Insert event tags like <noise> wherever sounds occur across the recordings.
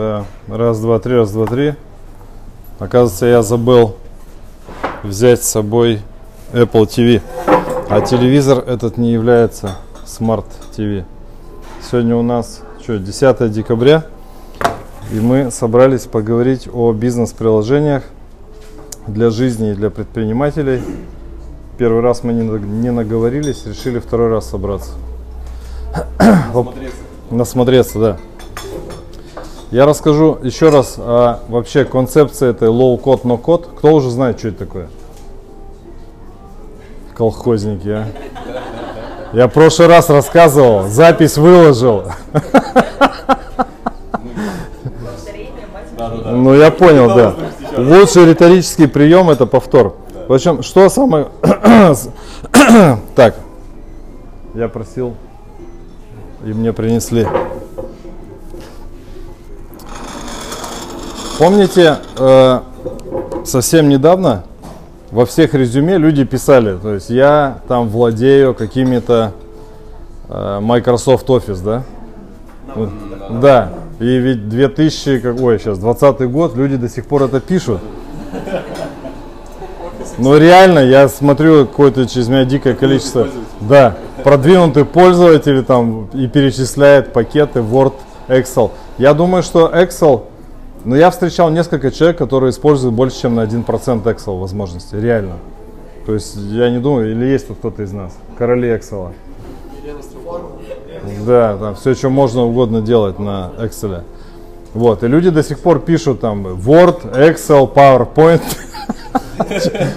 Да. Раз, два, три, раз, два, три. Оказывается, я забыл взять с собой Apple TV. А телевизор этот не является Smart TV. Сегодня у нас что, 10 декабря. И мы собрались поговорить о бизнес-приложениях для жизни и для предпринимателей. Первый раз мы не, не наговорились, решили второй раз собраться. Насмотреться. Насмотреться, да. Я расскажу еще раз о вообще концепции этой low-code, no-code. Кто уже знает, что это такое? Колхозники, а? Я в прошлый раз рассказывал, запись выложил. Ну, я понял, да. Лучший риторический прием это повтор. В общем, что самое... <coughs> так, я просил, и мне принесли. Помните, э, совсем недавно во всех резюме люди писали, то есть я там владею какими-то э, Microsoft Office, да? Да. И ведь 2000, какой сейчас, 20 год, люди до сих пор это пишут. Но реально, я смотрю какое-то через меня дикое количество, да, продвинутые пользователи там и перечисляют пакеты Word, Excel. Я думаю, что Excel, но я встречал несколько человек, которые используют больше, чем на 1% Excel возможностей, реально. То есть я не думаю, или есть тут кто-то из нас, короли Excel. Да, там все, что можно угодно делать на Excel. Вот, и люди до сих пор пишут там Word, Excel, PowerPoint, <laughs>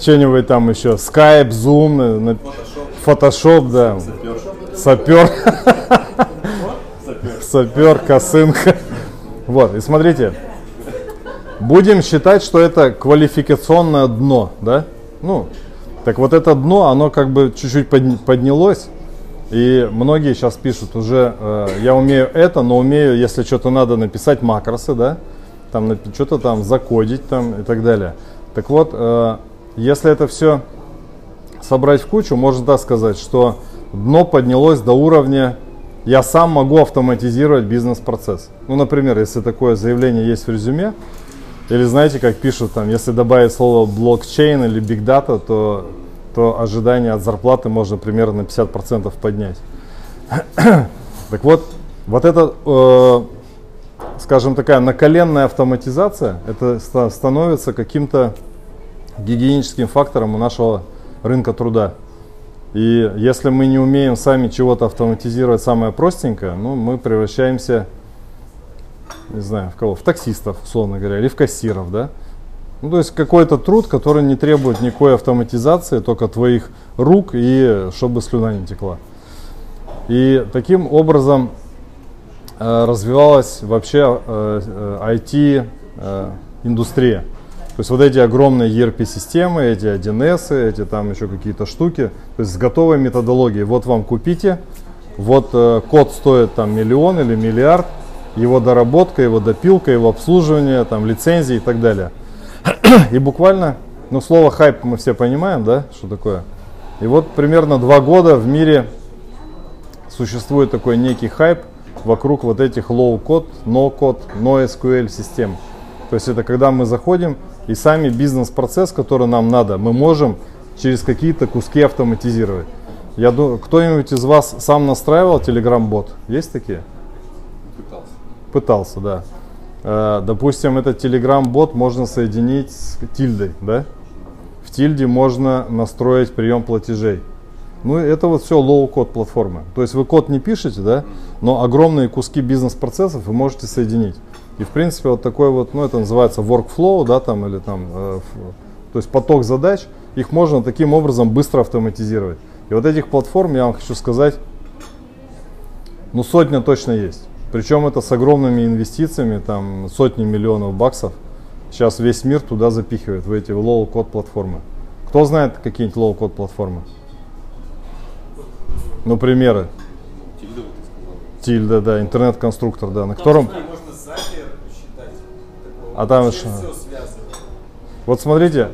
что-нибудь там еще, Skype, Zoom, Photoshop, да, сапер, сапер, <laughs> косынка. Вот, и смотрите, будем считать, что это квалификационное дно, да? Ну, так вот это дно, оно как бы чуть-чуть поднялось, и многие сейчас пишут уже, э, я умею это, но умею, если что-то надо написать макросы, да, там что-то там закодить там и так далее. Так вот, э, если это все собрать в кучу, можно так сказать, что дно поднялось до уровня, я сам могу автоматизировать бизнес-процесс. Ну, например, если такое заявление есть в резюме, или знаете, как пишут там, если добавить слово блокчейн или big data, то то ожидание от зарплаты можно примерно на 50% поднять. <coughs> так вот, вот эта, э, скажем, такая наколенная автоматизация, это становится каким-то гигиеническим фактором у нашего рынка труда. И если мы не умеем сами чего-то автоматизировать самое простенькое, ну, мы превращаемся, не знаю, в кого? В таксистов, условно говоря, или в кассиров, да? Ну, то есть какой-то труд, который не требует никакой автоматизации, только твоих рук и чтобы слюна не текла. И таким образом э, развивалась вообще э, IT э. То есть вот эти огромные ERP-системы, эти 1С, эти там еще какие-то штуки, то есть с готовой методологией. Вот вам купите, вот э, код стоит там миллион или миллиард, его доработка, его допилка, его обслуживание, там лицензии и так далее. И буквально, ну слово хайп мы все понимаем, да, что такое. И вот примерно два года в мире существует такой некий хайп вокруг вот этих low-code, no-code, no-SQL систем. То есть это когда мы заходим и сами бизнес-процесс, который нам надо, мы можем через какие-то куски автоматизировать. Я думаю, кто-нибудь из вас сам настраивал Telegram-бот? Есть такие? Пытался. Пытался, да. Э, допустим, этот Telegram-бот можно соединить с тильдой, да? В тильде можно настроить прием платежей. Ну, это вот все low-код платформы. То есть вы код не пишете, да, но огромные куски бизнес-процессов вы можете соединить. И, в принципе, вот такой вот, ну, это называется workflow, да, там, или там, э, то есть поток задач, их можно таким образом быстро автоматизировать. И вот этих платформ, я вам хочу сказать, ну, сотня точно есть. Причем это с огромными инвестициями, там сотни миллионов баксов. Сейчас весь мир туда запихивает, в эти low-код платформы. Кто знает какие-нибудь low-код платформы? Ну, примеры. Тильда, Тильда, да, интернет-конструктор, да, на котором... А там еще... Вот смотрите,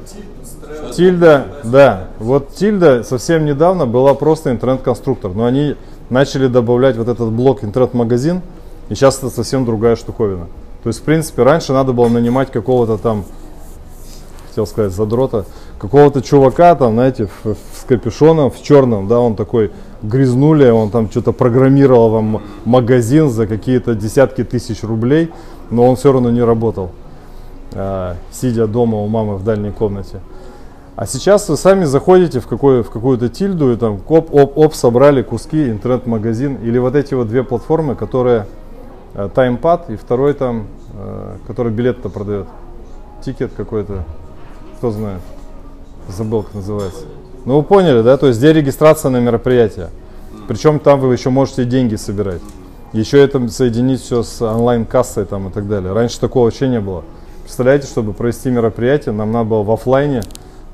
Тильда, да, вот Тильда совсем недавно была просто интернет-конструктор, но они начали добавлять вот этот блок интернет-магазин, И сейчас это совсем другая штуковина. То есть, в принципе, раньше надо было нанимать какого-то там, хотел сказать, задрота, какого-то чувака там, знаете, в, с капюшоном, в черном, да, он такой грязнули, он там что-то программировал вам магазин за какие-то десятки тысяч рублей, но он все равно не работал, сидя дома у мамы в дальней комнате. А сейчас вы сами заходите в, какой, в какую-то тильду и там оп, оп, оп, собрали куски, интернет-магазин или вот эти вот две платформы, которые э, TimePad и второй там, э, который билет-то продает. Тикет какой-то, кто знает, забыл как называется. Ну вы поняли, да, то есть где регистрация на мероприятие. Причем там вы еще можете деньги собирать. Еще это соединить все с онлайн-кассой там и так далее. Раньше такого вообще не было. Представляете, чтобы провести мероприятие, нам надо было в офлайне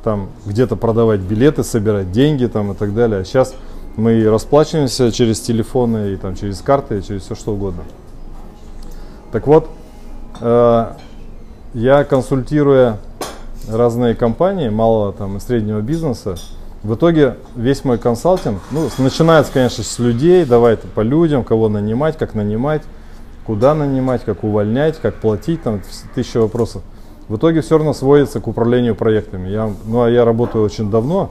там где-то продавать билеты, собирать деньги там и так далее. А сейчас мы расплачиваемся через телефоны, и там через карты, и через все что угодно. Так вот, э, я консультируя разные компании малого там и среднего бизнеса, в итоге весь мой консалтинг, ну, начинается, конечно, с людей, давай по людям, кого нанимать, как нанимать, куда нанимать, как увольнять, как платить, там тысяча вопросов. В итоге все равно сводится к управлению проектами. Я, ну, а я работаю очень давно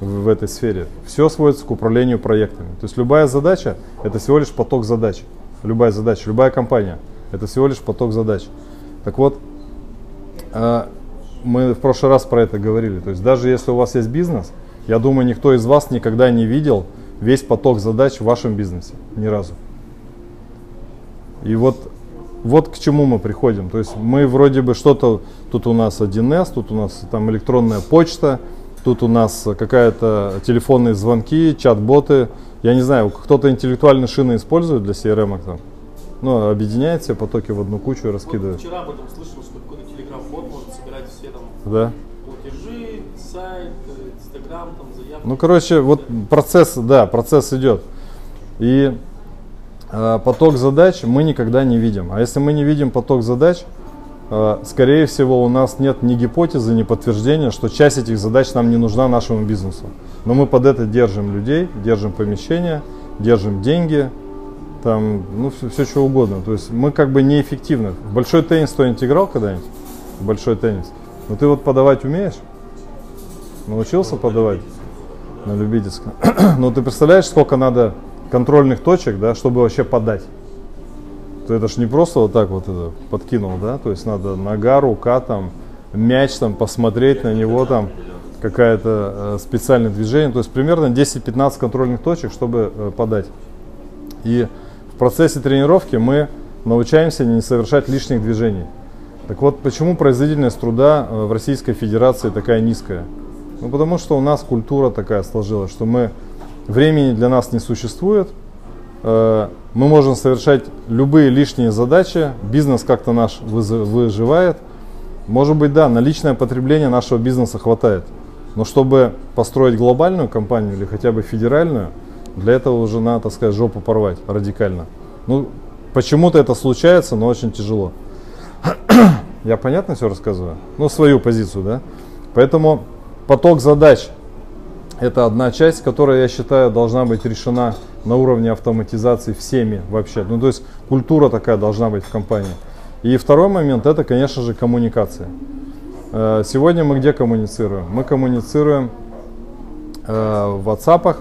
в, в этой сфере. Все сводится к управлению проектами. То есть любая задача – это всего лишь поток задач. Любая задача, любая компания – это всего лишь поток задач. Так вот, э, мы в прошлый раз про это говорили. То есть даже если у вас есть бизнес, я думаю, никто из вас никогда не видел весь поток задач в вашем бизнесе. Ни разу. И вот вот к чему мы приходим. То есть мы вроде бы что-то, тут у нас 1С, тут у нас там электронная почта, тут у нас какая-то телефонные звонки, чат-боты. Я не знаю, кто-то интеллектуальные шины использует для CRM там? Ну, объединяет все потоки в одну кучу и раскидывает. Вот вчера об этом слышал, что какой-то телеграм-бот может собирать все там да. платежи, сайт, инстаграм, там заявки. Ну, короче, вот процесс, да, процесс идет. И Э, поток задач мы никогда не видим. А если мы не видим поток задач, э, скорее всего у нас нет ни гипотезы, ни подтверждения, что часть этих задач нам не нужна нашему бизнесу. Но мы под это держим людей, держим помещения, держим деньги, там, ну, все, все что угодно. То есть мы как бы неэффективны. В большой теннис кто-нибудь играл когда-нибудь? В большой теннис. Но ты вот подавать умеешь? Научился подавать? На любительском. <clears throat> Но ты представляешь, сколько надо контрольных точек, да, чтобы вообще подать. То это ж не просто вот так вот это подкинул, да, то есть надо нога, рука там, мяч там, посмотреть на него там, какое-то э, специальное движение, то есть примерно 10-15 контрольных точек, чтобы э, подать. И в процессе тренировки мы научаемся не совершать лишних движений. Так вот, почему производительность труда э, в Российской Федерации такая низкая? Ну, потому что у нас культура такая сложилась, что мы Времени для нас не существует. Э, мы можем совершать любые лишние задачи. Бизнес как-то наш выживает. Может быть, да, на личное потребление нашего бизнеса хватает. Но чтобы построить глобальную компанию или хотя бы федеральную, для этого уже надо, так сказать, жопу порвать радикально. Ну, почему-то это случается, но очень тяжело. <clears throat> Я понятно все рассказываю? Ну, свою позицию, да? Поэтому поток задач это одна часть, которая, я считаю, должна быть решена на уровне автоматизации всеми вообще. Ну, то есть культура такая должна быть в компании. И второй момент, это, конечно же, коммуникация. Э, сегодня мы где коммуницируем? Мы коммуницируем э, в WhatsApp,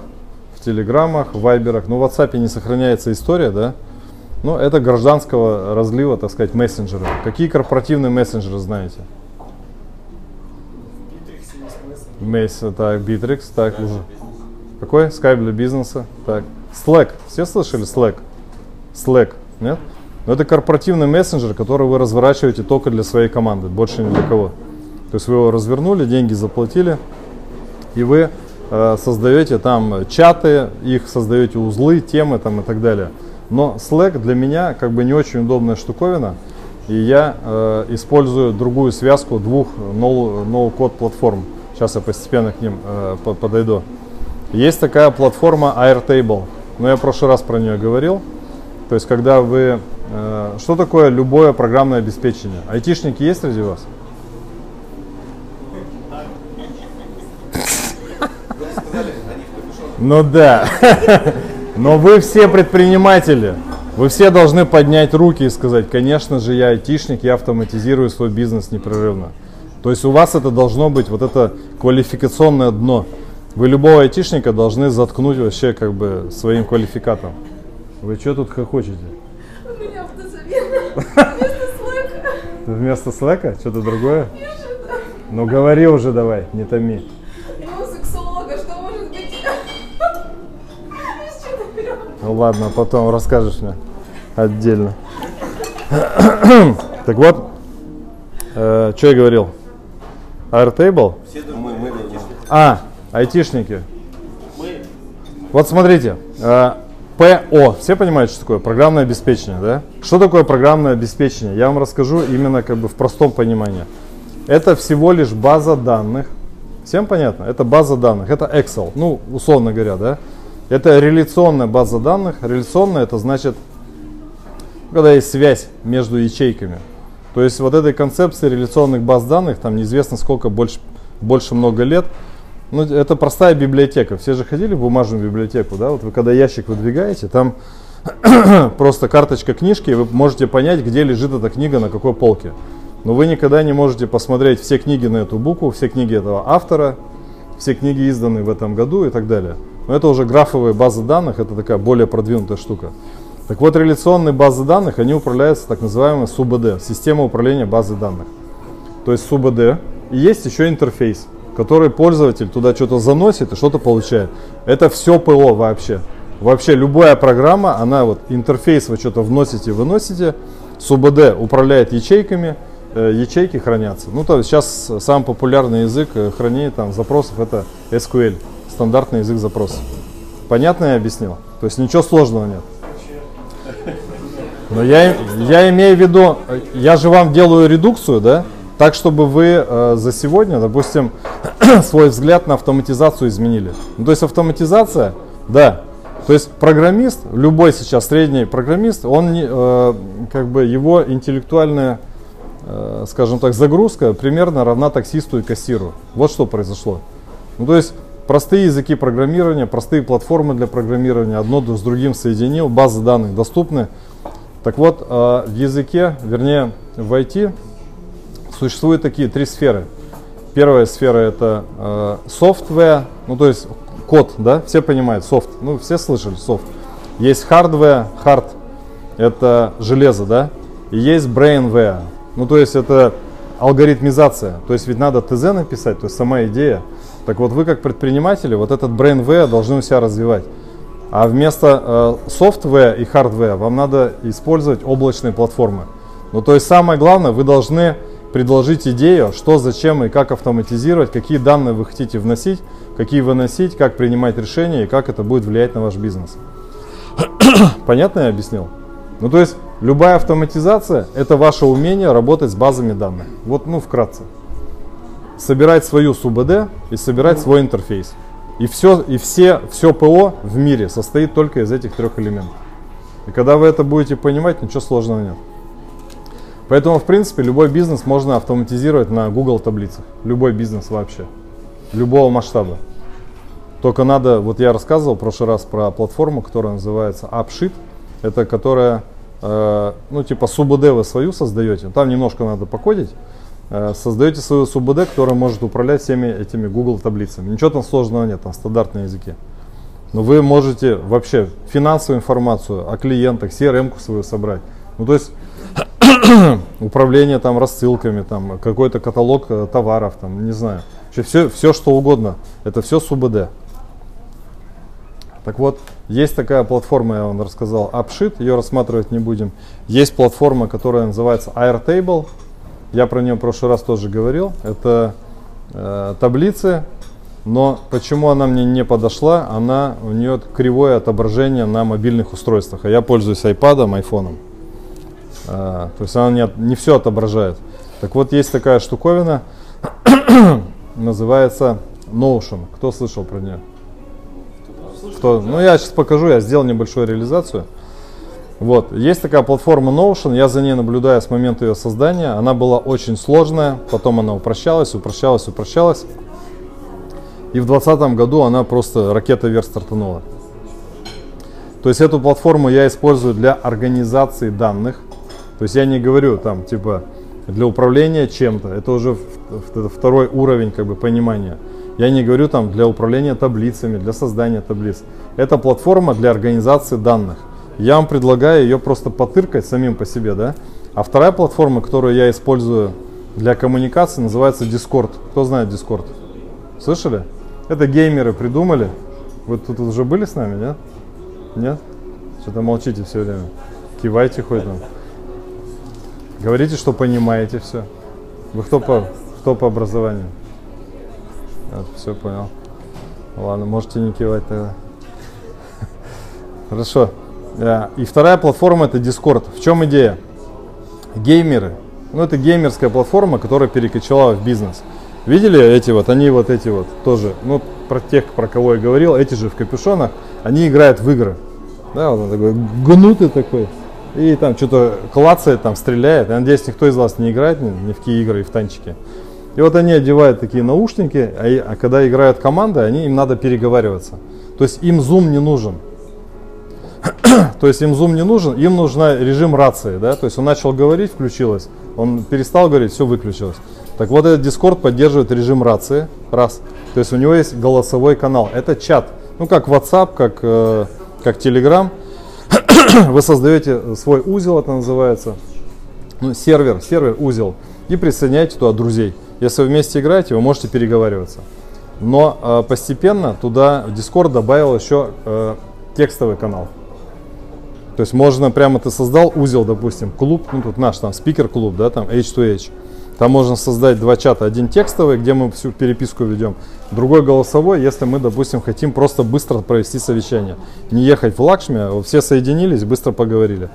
в Телеграмах, в Вайберах. Ну, в WhatsApp не сохраняется история, да? Ну, это гражданского разлива, так сказать, мессенджеры. Какие корпоративные мессенджеры знаете? Месяц, так, Bittrex, так, уже. Какой? Skype для бизнеса, так. Slack, все слышали Slack? Slack, нет? Но это корпоративный мессенджер, который вы разворачиваете только для своей команды, больше ни для кого. То есть вы его развернули, деньги заплатили, и вы э, создаете там чаты, их создаете узлы, темы там и так далее. Но Slack для меня как бы не очень удобная штуковина, и я э, использую другую связку двух no-code платформ. Сейчас я постепенно к ним э, подойду. Есть такая платформа Airtable. Но я в прошлый раз про нее говорил. То есть, когда вы... Э, что такое любое программное обеспечение? Айтишники есть среди вас? Ну да. <laughs> Но вы все предприниматели. Вы все должны поднять руки и сказать, конечно же, я айтишник, я автоматизирую свой бизнес непрерывно. То есть у вас это должно быть вот это квалификационное дно. Вы любого айтишника должны заткнуть вообще как бы своим квалификатом. Вы что тут хохочете? У меня автозамена вместо слэка. Вместо слэка что-то другое? Ну говори уже давай, не томи. Ну, сексолога, что может быть? Ну ладно, потом расскажешь мне отдельно. <clears throat> Так вот, что я говорил? Airtable? Мы, мы айтишники. А, айтишники. Мы Вот смотрите, э, ПО, все понимают, что такое? Программное обеспечение, да? Что такое программное обеспечение? Я вам расскажу именно как бы в простом понимании. Это всего лишь база данных. Всем понятно? Это база данных, это Excel, ну, условно говоря, да? Это реляционная база данных. Реляционная это значит, когда есть связь между ячейками. То есть вот этой концепции реляционных баз данных, там неизвестно сколько, больше, больше много лет, ну, это простая библиотека. Все же ходили в бумажную библиотеку, да? Вот вы когда ящик выдвигаете, там <clears throat> просто карточка книжки, и вы можете понять, где лежит эта книга, на какой полке. Но вы никогда не можете посмотреть все книги на эту букву, все книги этого автора, все книги изданы в этом году и так далее. Но это уже графовые базы данных, это такая более продвинутая штука. Так вот, реляционные базы данных, они управляются так называемой СУБД, система управления базой данных. То есть СУБД, и есть еще интерфейс, который пользователь туда что-то заносит и что-то получает. Это все ПО вообще. Вообще любая программа, она вот интерфейс вы что-то вносите, выносите, СУБД управляет ячейками, э, ячейки хранятся. Ну, то есть сейчас самый популярный язык э, хранения там запросов это SQL, стандартный язык запросов. Понятно я объяснил? То есть ничего сложного нет. Но я, я имею в виду, я же вам делаю редукцию, да? Так, чтобы вы э, за сегодня, допустим, <clears throat> свой взгляд на автоматизацию изменили. Ну, то есть автоматизация, да. То есть программист, любой сейчас средний программист, он э, как бы его интеллектуальная, э, скажем так, загрузка примерно равна таксисту и кассиру. Вот что произошло. Ну, то есть простые языки программирования, простые платформы для программирования, одно с другим соединил, базы данных доступны. Так вот, э, в языке, вернее, в IT существуют такие три сферы. Первая сфера это э, software, ну то есть код, да, все понимают, софт, ну все слышали софт. Есть hardware, hard, это железо, да, и есть brainware, ну то есть это алгоритмизация, то есть ведь надо ТЗ написать, то есть сама идея. Так вот вы как предприниматели вот этот brainware должны у себя развивать. А вместо э, software и hardware вам надо использовать облачные платформы. Ну то есть самое главное, вы должны предложить идею, что, зачем и как автоматизировать, какие данные вы хотите вносить, какие выносить, как принимать решения и как это будет влиять на ваш бизнес. <coughs> Понятно я объяснил? Ну то есть любая автоматизация это ваше умение работать с базами данных. Вот ну вкратце. Собирать свою СУБД и собирать свой интерфейс. И все, и все, все ПО в мире состоит только из этих трех элементов. И когда вы это будете понимать, ничего сложного нет. Поэтому, в принципе, любой бизнес можно автоматизировать на Google таблицах. Любой бизнес вообще. Любого масштаба. Только надо, вот я рассказывал в прошлый раз про платформу, которая называется AppSheet. Это которая, э, ну типа СУБД вы свою создаете. Там немножко надо покодить. Э, создаете свою СУБД, которая может управлять всеми этими Google таблицами. Ничего там сложного нет, там стандартные языки. Но вы можете вообще финансовую информацию о клиентах, CRM-ку свою собрать. Ну то есть <coughs> управление там рассылками, там какой-то каталог э, товаров, там, не знаю. Все, все что угодно. Это все СУБД. Так вот, есть такая платформа, я вам рассказал, AppSheet, ее рассматривать не будем. Есть платформа, которая называется Airtable. Я про нее в прошлый раз тоже говорил. Это э, таблицы, но почему она мне не подошла? Она, у нее кривое отображение на мобильных устройствах. А я пользуюсь iPad, айфоном. А, то есть она не, не все отображает. Так вот, есть такая штуковина, <coughs> называется Notion. Кто слышал про нее? Кто? Ну, я сейчас покажу, я сделал небольшую реализацию. Вот, есть такая платформа Notion, я за ней наблюдаю с момента ее создания. Она была очень сложная, потом она упрощалась, упрощалась, упрощалась. И в 2020 году она просто ракета вверх стартанула. То есть эту платформу я использую для организации данных. То есть я не говорю там типа для управления чем-то. Это уже второй уровень как бы понимания. Я не говорю там для управления таблицами, для создания таблиц. Это платформа для организации данных. Я вам предлагаю ее просто потыркать самим по себе, да? А вторая платформа, которую я использую для коммуникации, называется Discord. Кто знает Discord? Слышали? Это геймеры придумали. Вы тут уже были с нами, нет? Нет? Что-то молчите все время. Кивайте хоть там. Говорите, что понимаете все. Вы кто по, кто по образованию? все понял. Ладно, можете не кивать тогда. <laughs> Хорошо. Э, И вторая платформа это Discord. В чем идея? Геймеры. Ну, это геймерская платформа, которая перекочевала в бизнес. Видели эти вот, они вот эти вот тоже, ну, про тех, про кого я говорил, эти же в капюшонах, они играют в игры. Да, вот он такой гнутый такой. И там что-то клацает, там стреляет. Я надеюсь, никто из вас не играет ни, ни в какие игры и в танчики. И вот они одевают такие наушники, а, а когда играют команды, они, им надо переговариваться. То есть им зум не нужен. <clears throat> То есть им зум не нужен, им нужен режим рации, да, то есть он начал говорить, включилось, он перестал говорить, все выключилось. Так вот этот Discord поддерживает режим рации, раз. То есть у него есть голосовой канал, это чат, ну как WhatsApp, как, э, как Telegram. <clears throat> Вы создаете свой узел, это называется, ну, сервер, сервер, узел, и присоединяете туда друзей. Если вы вместе играете, вы можете переговариваться. Но э, постепенно туда в Discord добавил еще э, текстовый канал. То есть можно прямо ты создал узел, допустим, клуб, ну тут наш там спикер-клуб, да, там H2H. Там можно создать два чата. Один текстовый, где мы всю переписку ведем, другой голосовой, если мы, допустим, хотим просто быстро провести совещание. Не ехать в Лакшми, а все соединились, быстро поговорили.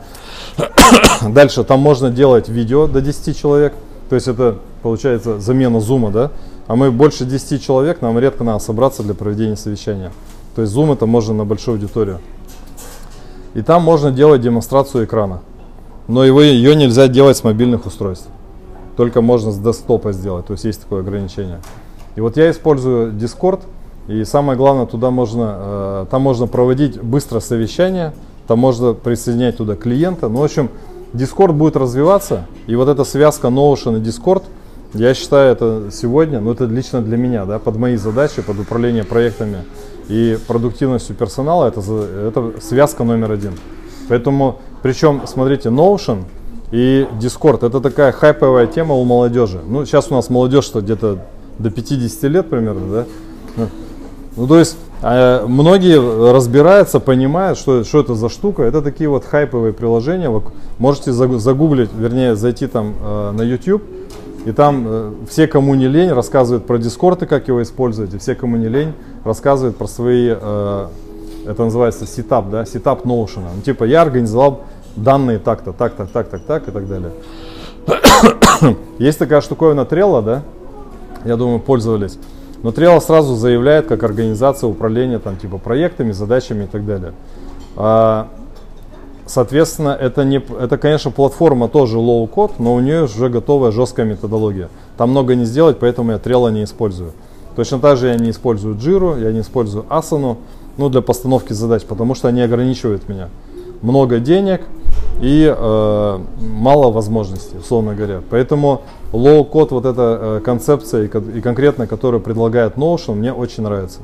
<coughs> Дальше там можно делать видео до 10 человек. То есть это получается замена зума, да? А мы больше 10 человек, нам редко надо собраться для проведения совещания. То есть зум это можно на большую аудиторию. И там можно делать демонстрацию экрана. Но его, ее нельзя делать с мобильных устройств. Только можно с десктопа сделать. То есть есть такое ограничение. И вот я использую Discord. И самое главное, туда можно, э, там можно проводить быстро совещания. Там можно присоединять туда клиента. Ну, в общем, Discord будет развиваться. И вот эта связка Notion и Discord, я считаю, это сегодня, ну это лично для меня, да, под мои задачи, под управление проектами и продуктивностью персонала, это, это связка номер один. Поэтому, причем, смотрите, Notion и Discord, это такая хайповая тема у молодежи. Ну, сейчас у нас молодежь-то где-то до 50 лет примерно, да? Ну, Ну, то есть, э, многие разбираются, понимают, что, что это за штука. Это такие вот хайповые приложения. Вы можете загу- загуглить, вернее, зайти там э, на YouTube, и там э, все, кому не лень, рассказывают про Discord и как его использовать, и все, кому не лень, рассказывают про свои, э, это называется setup, да, setup Notion. Ну, типа, я организовал данные так-то, так-то, так-то, так и так далее. <coughs> Есть такая штуковина Trello, да, я думаю, пользовались. Но Trello сразу заявляет, как организация управления там, типа, проектами, задачами и так далее. Соответственно, это, не, это, конечно, платформа тоже low-code, но у нее уже готовая жесткая методология. Там много не сделать, поэтому я Trello не использую. Точно так же я не использую Jira, я не использую Asana, ну, для постановки задач, потому что они ограничивают меня. Много денег и э, мало возможностей, условно говоря. Поэтому low-code, вот эта э, концепция и, и конкретно, которую предлагает Notion, мне очень нравится.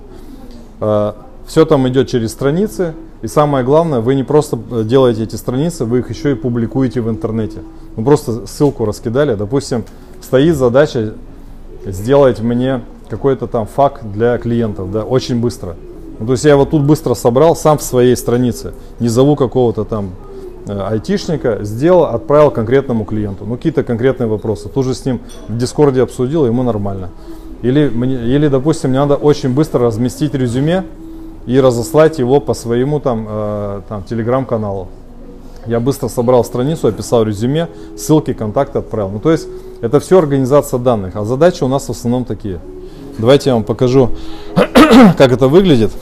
Все там идет через страницы. И самое главное, вы не просто э, делаете эти страницы, вы их еще и публикуете в интернете. Вы просто ссылку раскидали. Допустим, стоит задача сделать мне какой-то там факт для клиентов, да, очень быстро. Ну, то есть я его тут быстро собрал сам в своей странице. Не зову какого-то там э, айтишника, сделал, отправил конкретному клиенту. Ну, какие-то конкретные вопросы. Тут же с ним в Дискорде обсудил, ему нормально. Или, мне, или, допустим, мне надо очень быстро разместить резюме и разослать его по своему там, э, там телеграм-каналу. Я быстро собрал страницу, описал резюме, ссылки, контакты отправил. Ну, то есть это все организация данных, а задачи у нас в основном такие. Давайте я вам покажу, <clears throat> как это выглядит.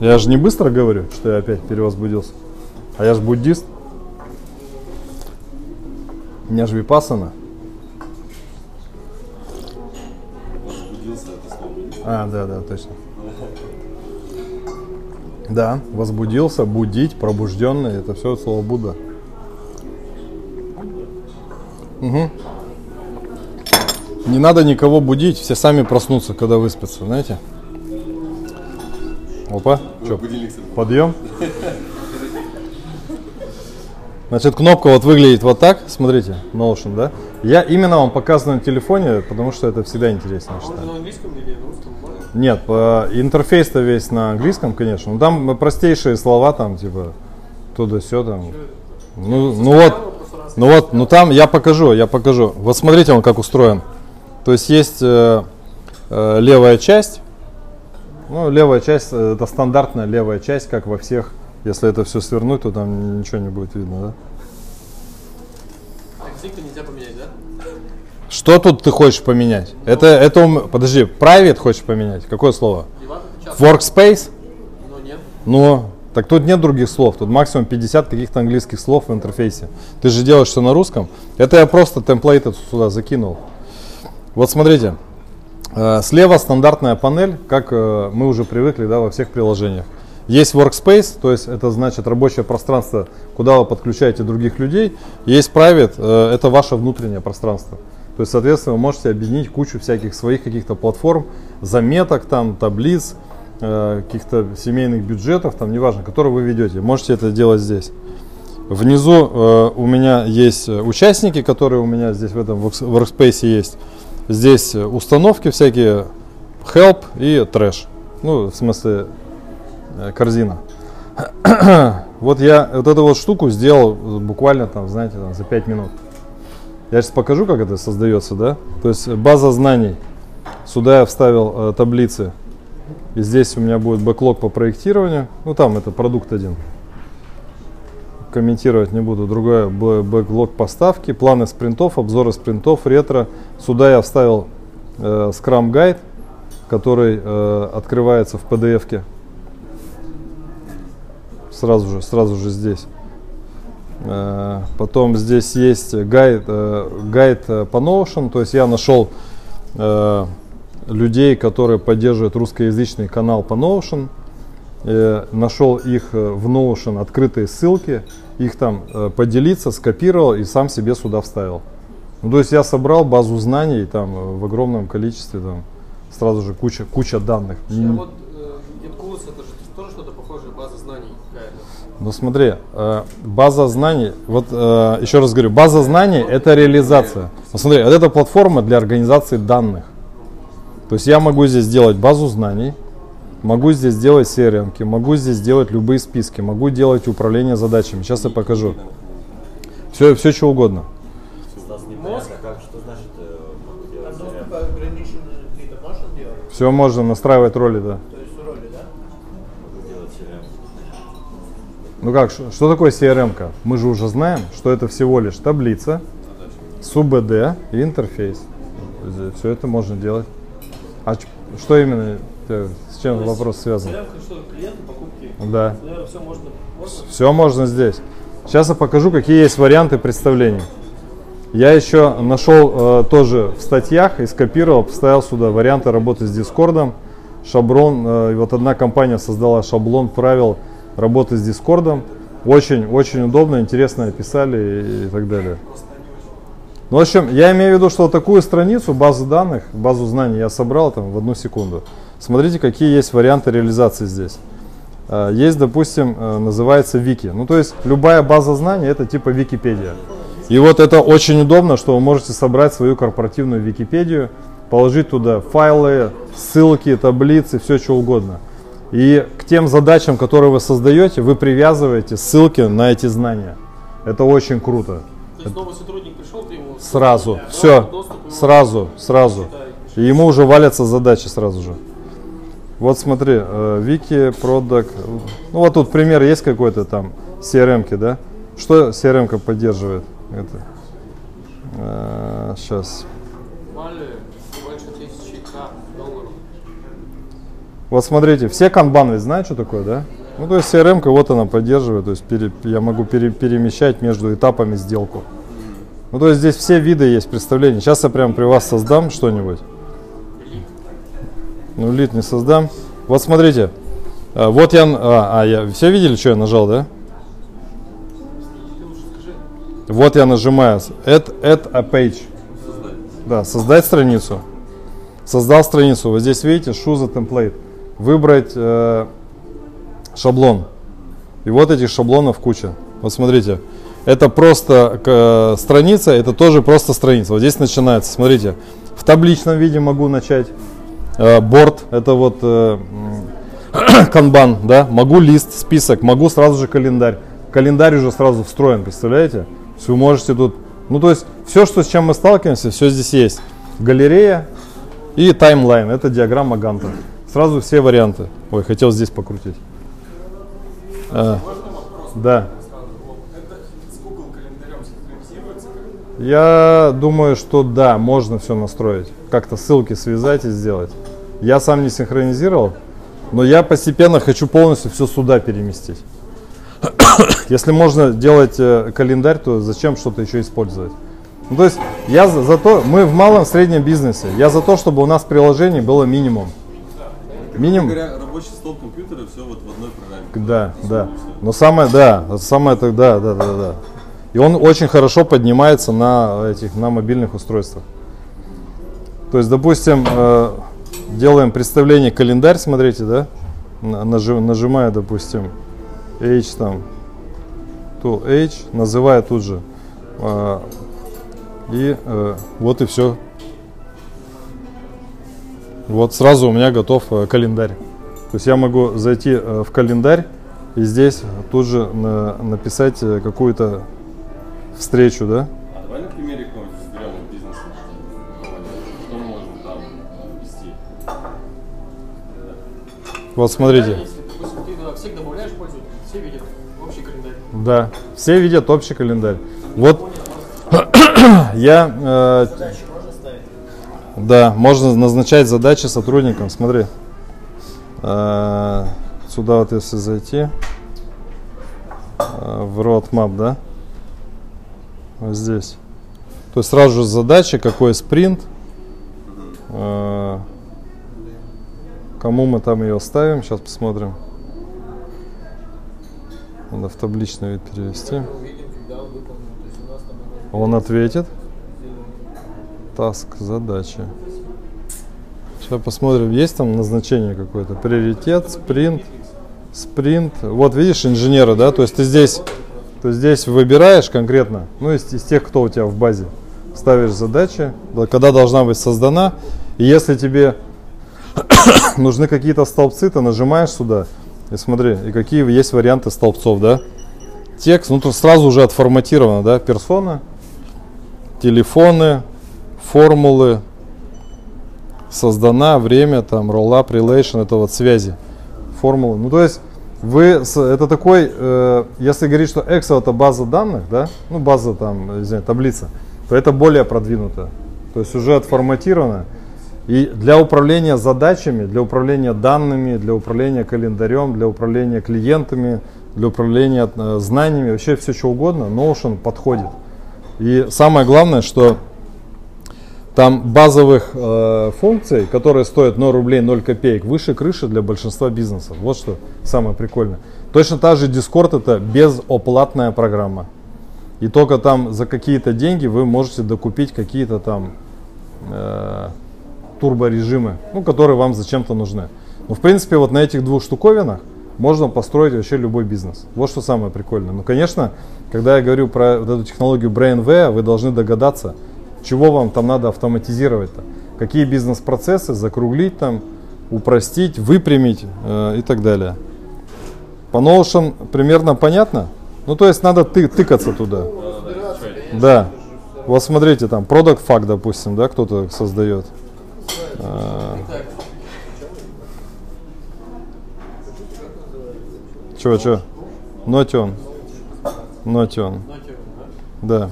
Я же не быстро говорю, что я опять перевозбудился. А я же буддист. У меня же випасана. Возбудился это слово. А, да, да, точно. Да, возбудился, будить, пробужденный, это все слово Будда. Мгм. Не надо никого будить, все сами проснутся, когда выспятся, знаете? Опа, что, подъем? Значит, кнопка вот выглядит вот так, смотрите, Notion, да? Я именно вам показываю на телефоне, потому что это всегда интереснее, Он считаю. на английском или на русском? Нет, интерфейс-то весь на английском, конечно. Но там простейшие слова, там, типа, туда все там. Ну, ну вот, ну вот, ну там я покажу, я покажу. Вот смотрите, он как устроен. То есть есть э, э, левая часть. Ну, левая часть, э, это стандартная левая часть, как во всех. Если это все свернуть, то там ничего не будет видно, да? Сик нельзя? Что тут ты хочешь поменять? Это, это, ум- подожди, private хочешь поменять? Какое слово? Это Workspace? но нет. Ну, так тут нет других слов. Тут максимум 50 каких-то английских слов в интерфейсе. Ты же делаешь все на русском. Это я просто темплейты сюда закинул. Вот смотрите. Э, Слева стандартная панель, как э, мы уже привыкли да, во всех приложениях. Есть workspace, то есть это значит рабочее пространство, куда вы подключаете других людей. Есть private, э, это ваше внутреннее пространство. То есть, соответственно, вы можете объединить кучу всяких своих каких-то платформ, заметок, там, таблиц, э, каких-то семейных бюджетов, там, неважно, которые вы ведете. Можете это делать здесь. Внизу э, у меня есть участники, которые у меня здесь в этом works- workspace есть. Здесь установки всякие, help и трэш. Ну, в смысле, э, корзина. <clears throat> вот я вот эту вот штуку сделал буквально там, знаете, там, за 5 минут. Я сейчас покажу, как это создается, да? То есть база знаний. Сюда я вставил э, таблицы. И здесь у меня будет бэклог по проектированию. Ну там это продукт один. Комментировать не буду. Другое бэклог поставки, планы спринтов, обзоры спринтов, ретро. Сюда я вставил э, Scrum Guide, который э, открывается в PDF-ке. Сразу же, сразу же здесь. Э, Потом здесь есть гайд, э, гайд э, по Notion, то есть я нашел людей, которые поддерживают русскоязычный канал по Notion, нашел их в Notion открытые ссылки, их там поделиться, скопировал и сам себе сюда вставил. Ну, то есть я собрал базу знаний там в огромном количестве, там сразу же куча, куча данных. А М, вот э, GitKurs это же тоже что-то похожее, база знаний какая-то. Ну смотри, э, база знаний, вот э, еще раз говорю, база знаний это реализация. Ну, смотри, вот это платформа для организации данных. То есть я могу здесь сделать базу знаний, могу здесь сделать CRM, могу здесь делать любые списки, могу делать управление задачами. Сейчас я покажу. Все, все что угодно. Делать делать? Все можно настраивать роли, да? Ну как, что, такое CRM? -ка? Мы же уже знаем, что это всего лишь таблица с УБД и интерфейс. Все это можно делать. А что именно, э, с чем вопрос связан? CRM, что клиенты, покупки. Да. Все можно. можно? Все можно здесь. Сейчас я покажу, какие есть варианты представлений. Я еще нашел э, тоже в статьях и скопировал, вставил сюда варианты работы с Дискордом. Шаблон, э, вот одна компания создала шаблон правил работы с Дискордом. Очень, очень удобно, интересно описали и, и так далее. Ну, в общем, я имею в виду, что такую страницу, базу данных, базу знаний я собрал там в одну секунду. Смотрите, какие есть варианты реализации здесь. Э, Есть, допустим, э, называется Вики. Ну, то есть любая база знаний это типа Википедия. И вот это очень удобно, что вы можете собрать свою корпоративную Википедию, положить туда файлы, ссылки, таблицы, все что угодно. И к тем задачам, которые вы создаете, вы привязываете ссылки на эти знания. Это очень круто. То есть новый сотрудник пришел, ты ему Сразу, Да, все, сразу, сразу. И ему уже валятся задачи сразу же. Вот смотри, э, Вики, Продак. Ну вот тут пример есть какой-то там, CRM-ки, да? Что CRM-ка поддерживает? Это, сейчас. Вали больше тысячи к долларов. Вот смотрите, все канбан ведь знают, что такое, да? Ну, то есть CRM-ка вот она поддерживает, то есть пере- я могу пере- перемещать между этапами сделку. Ну, то есть здесь все виды есть представления. Сейчас я прям при вас создам что-нибудь. Ну, лид не создам. Вот смотрите, А, вот я, а, а, я, все видели, что я нажал, да? Вот я нажимаю add, add a page. Да, создать страницу. Создал страницу. Вот здесь видите, choose a template. Выбрать э, шаблон. И вот этих шаблонов куча. Вот смотрите. Это просто к- страница, это тоже просто страница. Вот здесь начинается. Смотрите. В табличном виде могу начать. Э, борт, это вот э, <coughs> канбан, да. Могу лист, список, могу сразу же календарь. Календарь уже сразу встроен, представляете? Вы можете тут, ну то есть все, что с чем мы сталкиваемся, все здесь есть. Галерея и таймлайн, это диаграмма Ганта. Сразу все варианты. Ой, хотел здесь покрутить. А, да. Я думаю, что да, можно все настроить. Как-то ссылки связать и сделать. Я сам не синхронизировал, но я постепенно хочу полностью все сюда переместить. <coughs> Если можно делать э, календарь, то зачем что-то еще использовать? Ну, то есть я за, за то, мы в малом среднем бизнесе. Я за то, чтобы у нас приложений было минимум. Минимум. Говоря, рабочий стол компьютера, все вот в одной программе. Да, да. Но самое, да, самое это, да, да, да. И он очень хорошо поднимается на этих, на мобильных устройствах. То есть, допустим, э, делаем представление календарь, смотрите, да, На- нажи- нажимая, допустим, H там, to H, называя тут же, э, и э, вот и все. Вот сразу у меня готов э, календарь. То есть я могу зайти э, в календарь и здесь тут же на- написать э, какую-то встречу, да? А давай на примере какого-нибудь вот бизнеса. Что мы можем там вести? Вот смотрите. Если, допустим, ты туда всех добавляешь пользователей, все видят общий календарь. Да, все видят общий календарь. Вот я, э? Да, можно назначать задачи сотрудникам. Смотри, Э, сюда вот если зайти, э, в roadmap, да, вот здесь. То есть сразу же задача, какой спринт, э, кому мы там ее ставим, сейчас посмотрим. Надо в табличный вид перевести. Он выполнен. То есть у нас там оно Он ответит. Таск, задачи. Сейчас посмотрим, есть там назначение какое-то. Приоритет, спринт, спринт. Вот видишь инженера, да? То есть ты здесь, ты здесь выбираешь конкретно, ну из, из тех, кто у тебя в базе, ставишь задачи, да, когда должна быть создана. И если тебе <coughs> нужны какие-то столбцы, ты нажимаешь сюда и смотри, и какие есть варианты столбцов, да? Текст, ну тут сразу уже отформатировано, да? Персона, телефоны, формулы, создана, время, там, roll-up, relation, это вот связи, формулы. Ну, то есть, вы, это такой, э, если говорить, что Excel это база данных, да, ну, база там, извиняюсь, таблица, то это более продвинуто. То есть, уже отформатировано. И для управления задачами, для управления данными, для управления календарем, для управления клиентами, для управления э, знаниями, вообще все что угодно, Notion подходит. И самое главное, что там базовых э, функций, которые стоят 0 рублей 0 копеек, выше крыши для большинства бизнесов. Вот что самое прикольное. Точно так же Discord это безоплатная программа. И только там за какие-то деньги вы можете докупить какие-то там э, турборежимы, ну, которые вам зачем-то нужны. Но в принципе вот на этих двух штуковинах можно построить вообще любой бизнес. Вот что самое прикольное. Ну, конечно, когда я говорю про вот эту технологию BrainV, вы должны догадаться, чего вам там надо автоматизировать-то. Какие бизнес-процессы закруглить там, упростить, выпрямить э, и так далее. По Notion примерно понятно? Ну, то есть надо ты, тыкаться туда. Да. Вот смотрите, там, Product Fact, допустим, да, кто-то создает. А, Чего, чего? Notion. Notion. Да.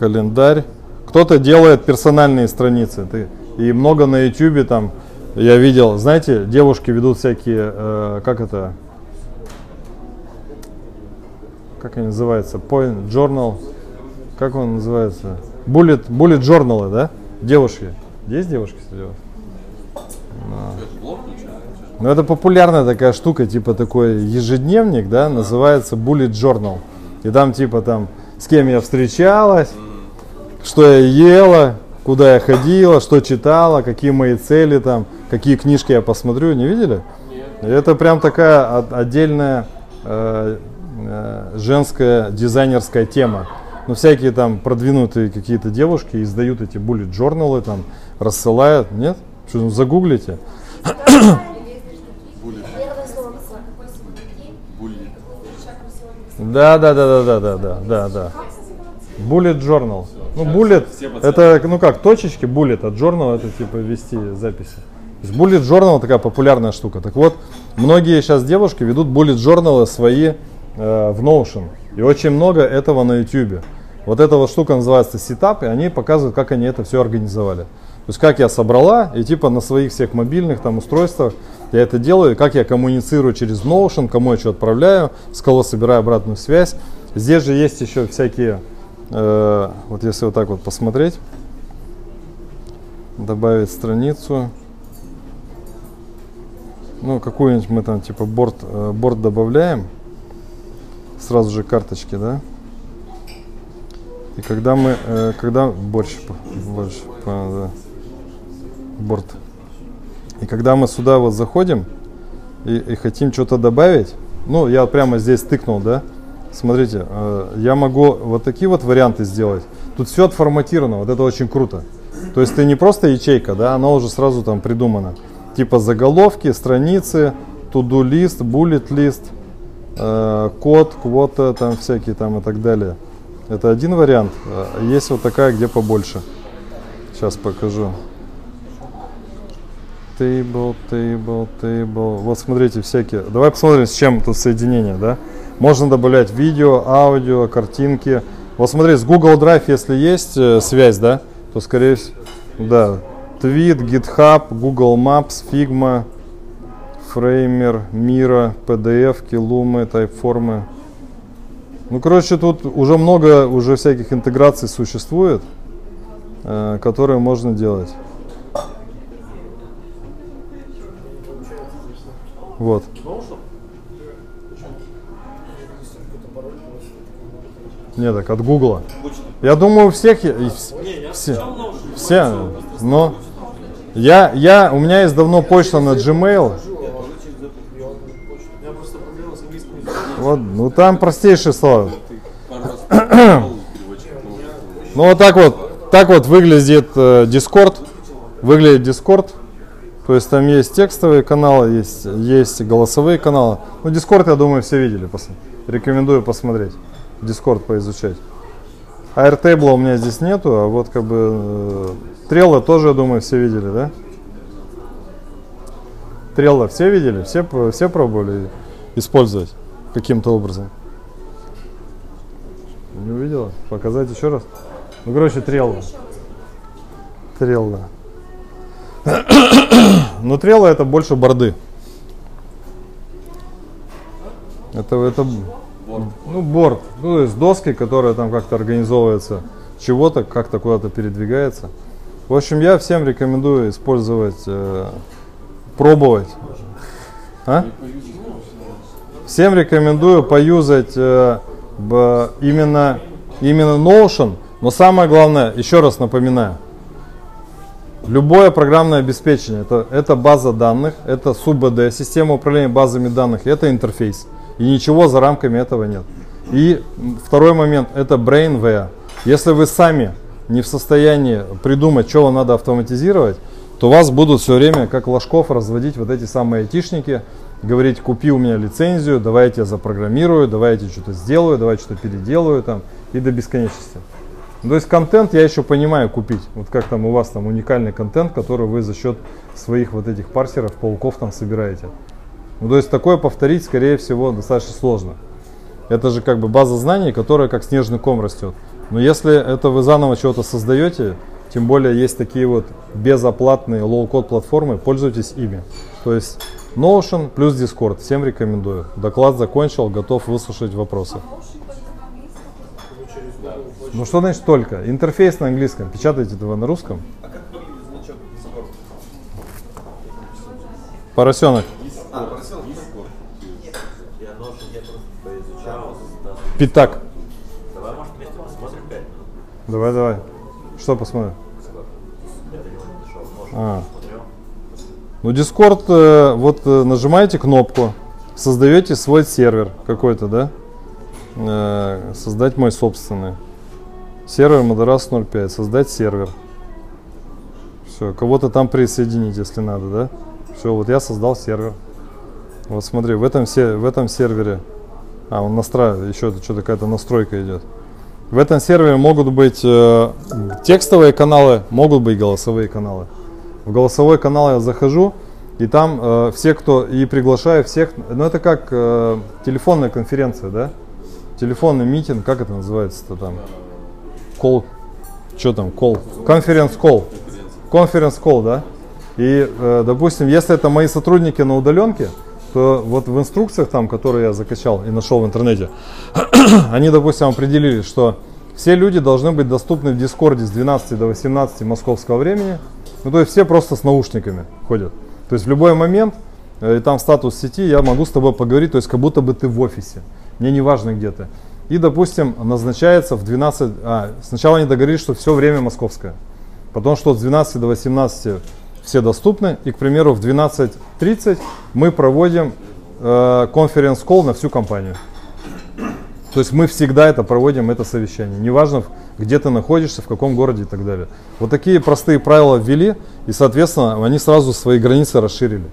Календарь. Кто-то делает персональные страницы. Ты, и много на YouTube там я видел. Знаете, девушки ведут всякие, э, как это, как они называются? Point Journal. Как он называется? Bullet, bullet журналы, да? Девушки. Есть девушки среди вас? Что Ну, это популярная такая штука, типа такой ежедневник, да, называется Bullet Journal. И там типа там, с кем я встречалась, что я ела, куда я ходила, что читала, какие мои цели там, какие книжки я посмотрю, не видели? И Это прям такая от- отдельная э, э, женская дизайнерская тема. Ну, всякие там продвинутые какие-то девушки издают эти bullet журналы, там, рассылают. Нет? Что, ну, загуглите. Сегодня. Да, да, да, да, да, да, да, да. Bullet journal. Ну, пацаны. это, ну как, точечки, bullet, а journal это типа вести записи. То есть bullet journal такая популярная штука. Так вот, многие сейчас девушки ведут bullet journal свои э, в Notion. И очень много этого на YouTube. Вот эта вот штука называется сетап, и они показывают, как они это все организовали. То есть как я собрала, и типа на своих всех мобильных там устройствах я это делаю, как я коммуницирую через Notion, кому я что отправляю, с кого собираю обратную связь. Здесь же есть еще всякие, э, вот если вот так вот посмотреть, добавить страницу, ну какую-нибудь мы там типа борт, э, борт добавляем, сразу же карточки, да? И когда мы, э, когда борщ, борщ, да, борт. И когда мы сюда вот заходим и, и хотим что-то добавить, ну я прямо здесь тыкнул, да? Смотрите, э, я могу вот такие вот варианты сделать. Тут все отформатировано, вот это очень круто. То есть ты не просто ячейка, да, она уже сразу там придумана. Типа заголовки, страницы, to-do лист, bullet лист, э, код, квота, там всякие там и так далее. Это один вариант. А Есть вот такая, где побольше. Сейчас покажу. Table, table, table. Вот смотрите, всякие. Давай посмотрим, с чем тут соединение, да? Можно добавлять видео, аудио, картинки. Вот смотри, с Google Drive, если есть э, связь, да, то скорее всего, да. Tweet, GitHub, Google Maps, Figma, Framer, Mira, PDF, Lume, Typeform. Ну, короче, тут уже много уже всяких интеграций существует, э, которые можно делать. Вот. Не, так от Гугла. Я думаю, у всех и я все, все, но я, я, у меня есть давно почта на Gmail. Вот, ну там простейшие слова. Ну вот так вот, так вот выглядит э, Discord. Выглядит Discord. То есть там есть текстовые каналы, есть, есть голосовые каналы. Ну Discord, я думаю, все видели. пос- Рекомендую посмотреть. Discord поизучать. Airtable у меня здесь нету, а вот как бы э, Trello тоже, я думаю, все видели, да? Trello все видели? Все, все пробовали использовать каким-то образом? Не увидела? Показать еще раз? Ну, короче, Trello. <coughs> Trello. Но Trello это больше борды. Это, это ну, борт. Ну, то есть доски, которые там как-то организовывается чего-то, как-то куда-то передвигается. В общем, я всем рекомендую использовать, э, пробовать. А? Всем рекомендую поюзать э, б- именно, именно Notion. Но самое главное, еще раз напоминаю, любое программное обеспечение, это, это база данных, это СУБД, система управления базами данных, это интерфейс. И ничего за рамками этого нет. И второй момент, это Brainware. Если вы сами не в состоянии придумать, что вам надо автоматизировать, то вас будут все время, как ложков, разводить вот эти самые айтишники, говорить, купи у меня лицензию, давай я тебя запрограммирую, давай я тебе что-то сделаю, давай что-то переделаю там и до бесконечности. То есть контент я еще понимаю купить. Вот как там у вас там уникальный контент, который вы за счет своих вот этих парсеров, пауков там собираете. Ну, то есть такое повторить, скорее всего, достаточно сложно. Это же как бы база знаний, которая как снежный ком растет. Но если это вы заново чего-то создаете, тем более есть такие вот безоплатные low-code платформы, пользуйтесь ими. То есть Notion плюс Discord. Всем рекомендую. Доклад закончил, готов выслушать вопросы. Ну что значит только? Интерфейс на английском. Печатайте его на русском. Поросенок. Я Notion я просто поизучал. да. Пятак. Давай, может, вместе посмотрим 5 минут. Давай, давай. Что посмотрим? Я до него не дошел. Может, А. Ну, Discord, э, вот э, нажимаете кнопку, создаете свой сервер какой-то, да? Э, создать мой собственный. Сервер Модерас 05, создать сервер. Все, кого-то там присоединить, если надо, да? Все, вот я создал сервер. Вот смотри, в этом, се- в этом сервере, а, он настраивает, еще что-то какая-то настройка идет. В этом сервере могут быть э, текстовые каналы, могут быть голосовые каналы. В голосовой канал я захожу, и там э, все, кто, и приглашаю всех, ну это как э, телефонная конференция, да? Телефонный митинг, как это называется-то там? Кол, что там, кол? Конференц-кол. Конференц-кол, да? И, э, допустим, если это мои сотрудники на удаленке, то вот в инструкциях там, которые я закачал и нашел в интернете, <clears throat> они, допустим, определили, что все люди должны быть доступны в Дискорде с 12 до 18 московского времени. Ну, то есть все просто с наушниками ходят. То есть в любой момент, э, и там статус сети, я могу с тобой поговорить, то есть как будто бы ты в офисе. Мне не важно где ты. И, допустим, назначается в 12... А, сначала они договорились, что все время московское. Потом, что с 12 до 18 все доступны. И, к примеру, в 12.30 мы проводим э, конференц-колл на всю компанию. То есть мы всегда это проводим, это совещание. Неважно, где ты находишься, в каком городе и так далее. Вот такие простые правила ввели, и, соответственно, они сразу свои границы расширили.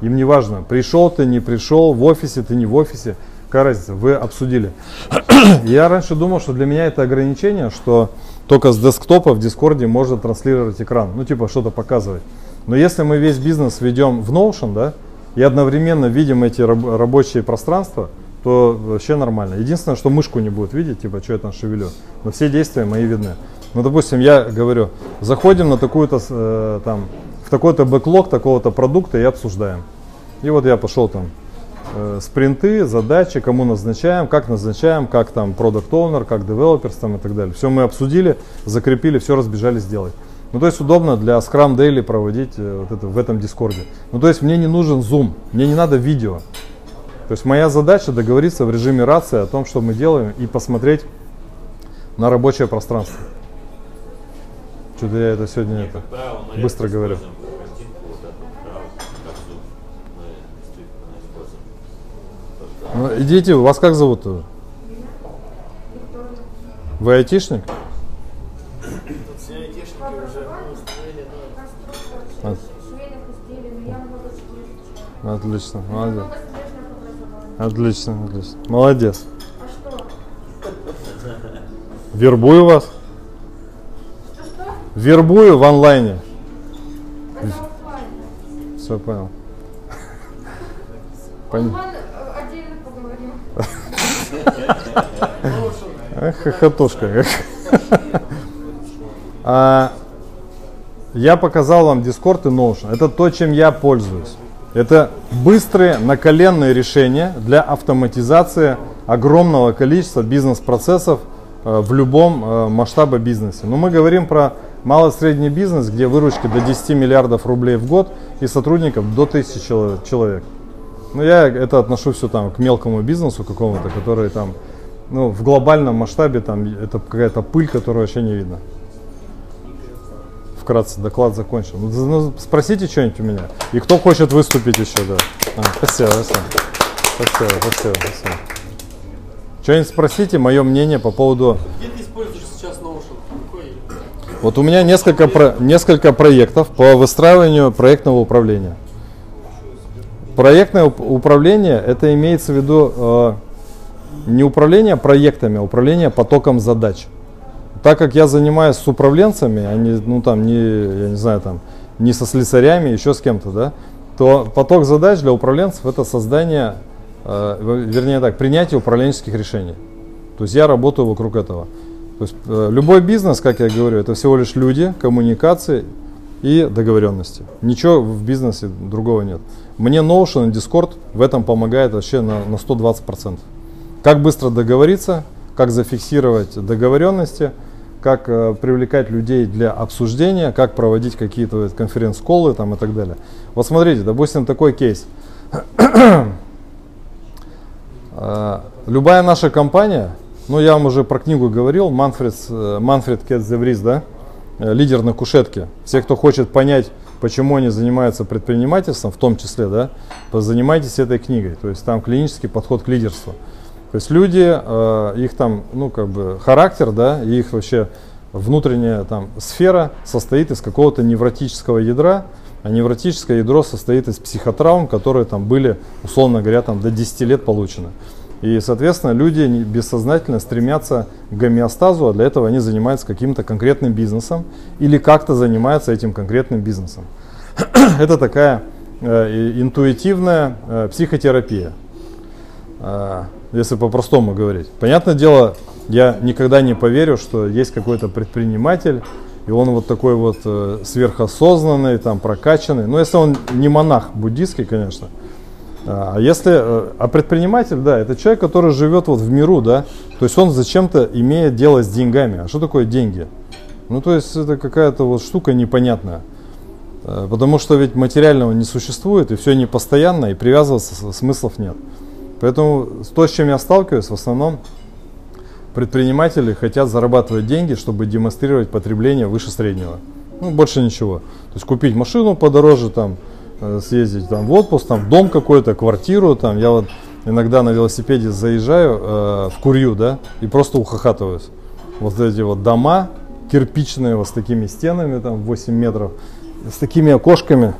Им не важно, пришел ты, не пришел, в офисе ты, не в офисе. Какая разница, вы обсудили. <clears throat> Я раньше думал, что для меня это ограничение, что только с десктопа в Дискорде можно транслировать экран, ну типа что-то показывать. Но если мы весь бизнес ведем в Notion, да, и одновременно видим эти раб- рабочие пространства, то вообще нормально. Единственное, что мышку не будет видеть, типа, что я там шевелю. Но все действия мои видны. Ну, допустим, я говорю, заходим на такую-то, э, там, в такой-то бэклог такого-то продукта и обсуждаем. И вот я пошел там, э, спринты, задачи, кому назначаем, как назначаем, как там продукт оунер как developers там и так далее. Все мы обсудили, закрепили, все разбежались делать. Ну, то есть удобно для Scrum Daily проводить э, вот это в этом Дискорде. Ну, то есть мне не нужен Zoom, мне не надо видео. То есть моя задача договориться в режиме рации о том, что мы делаем, и посмотреть на рабочее пространство. Что-то я это сегодня это, Правило, быстро говорю. Ну, идите, вас как зовут? Вы айтишник? Тут все айтишники уже ну, установили, ну, От- Швейных изделий, но я много чего изучала. Отлично, молодец. Отлично, отлично. Молодец. Вербую вас. Вербую в онлайне. Все понял. Пон- хохотушка. А, Я показал вам Discord и Notion. Это то, чем я пользуюсь. Это быстрые наколенные решения для автоматизации огромного количества бизнес-процессов э, в любом э, масштабе бизнеса. Но мы говорим про малый и средний бизнес, где выручки до 10 миллиардов рублей в год и сотрудников до 1000 чело- человек. Ну, я это отношу все там к мелкому бизнесу какому-то, который там, ну, в глобальном масштабе там это какая-то пыль, которую вообще не видно. Вкратце, доклад закончен. Ну, ну, спросите что-нибудь у меня. И кто хочет выступить еще, да. А, спасибо, спасибо. Спасибо, спасибо, спасибо. Что-нибудь спросите, мое мнение по поводу Где ты используешь сейчас Notion? Какой? вот у меня несколько, про- несколько проектов по выстраиванию проектного управления. Проектное уп- управление, это имеется в виду э, не управление проектами, а управление потоком задач. Так как я занимаюсь с управленцами, а не, ну, там, не, я не знаю, там, не со слесарями, еще с кем-то, да, то поток задач для управленцев это создание, э, вернее так, принятие управленческих решений. То есть я работаю вокруг этого. То есть э, любой бизнес, как я говорю, это всего лишь люди, коммуникации и договоренности. Ничего в бизнесе другого нет. Мне Notion и Discord в этом помогает вообще на, на 120%. Как быстро договориться, как зафиксировать договоренности, как э, привлекать людей для обсуждения, как проводить какие-то конференц-колы там и так далее. Вот смотрите, допустим, такой кейс. <clears throat> Э, Любая наша компания, ну я вам уже про книгу говорил, Манфред, э, Манфред Кетзеврис, да, лидер на кушетке. Все, кто хочет понять, почему они занимаются предпринимательством, в том числе, да, занимайтесь этой книгой. То есть там клинический подход к лидерству. То есть люди, э, их там, ну как бы характер, да, и их вообще внутренняя там сфера состоит из какого-то невротического ядра, а невротическое ядро состоит из психотравм, которые там были, условно говоря, там до 10 лет получены. И, соответственно, люди бессознательно стремятся к гомеостазу, а для этого они занимаются каким-то конкретным бизнесом или как-то занимаются этим конкретным бизнесом. <clears throat> Это такая э, интуитивная э, психотерапия, э, если по-простому говорить. Понятное дело, я никогда не поверю, что есть какой-то предприниматель, и он вот такой вот э, сверхосознанный, там, прокачанный. Ну, если он не монах буддийский, конечно. А если, э, а предприниматель, да, это человек, который живет вот в миру, да, то есть он зачем-то имеет дело с деньгами. А что такое деньги? Ну, то есть это какая-то вот штука непонятная. Э, Потому что ведь материального не существует, и все непостоянно, и привязываться смыслов нет. Поэтому то, с чем я сталкиваюсь, в основном предприниматели хотят зарабатывать деньги, чтобы демонстрировать потребление выше среднего. Ну, больше ничего. То есть купить машину подороже, там, э, съездить там, в отпуск, там, в дом какой-то, квартиру. Там. Я вот иногда на велосипеде заезжаю э, в Курью, да, и просто ухахатываюсь. Вот эти вот дома кирпичные, вот с такими стенами, там, 8 метров, с такими окошками.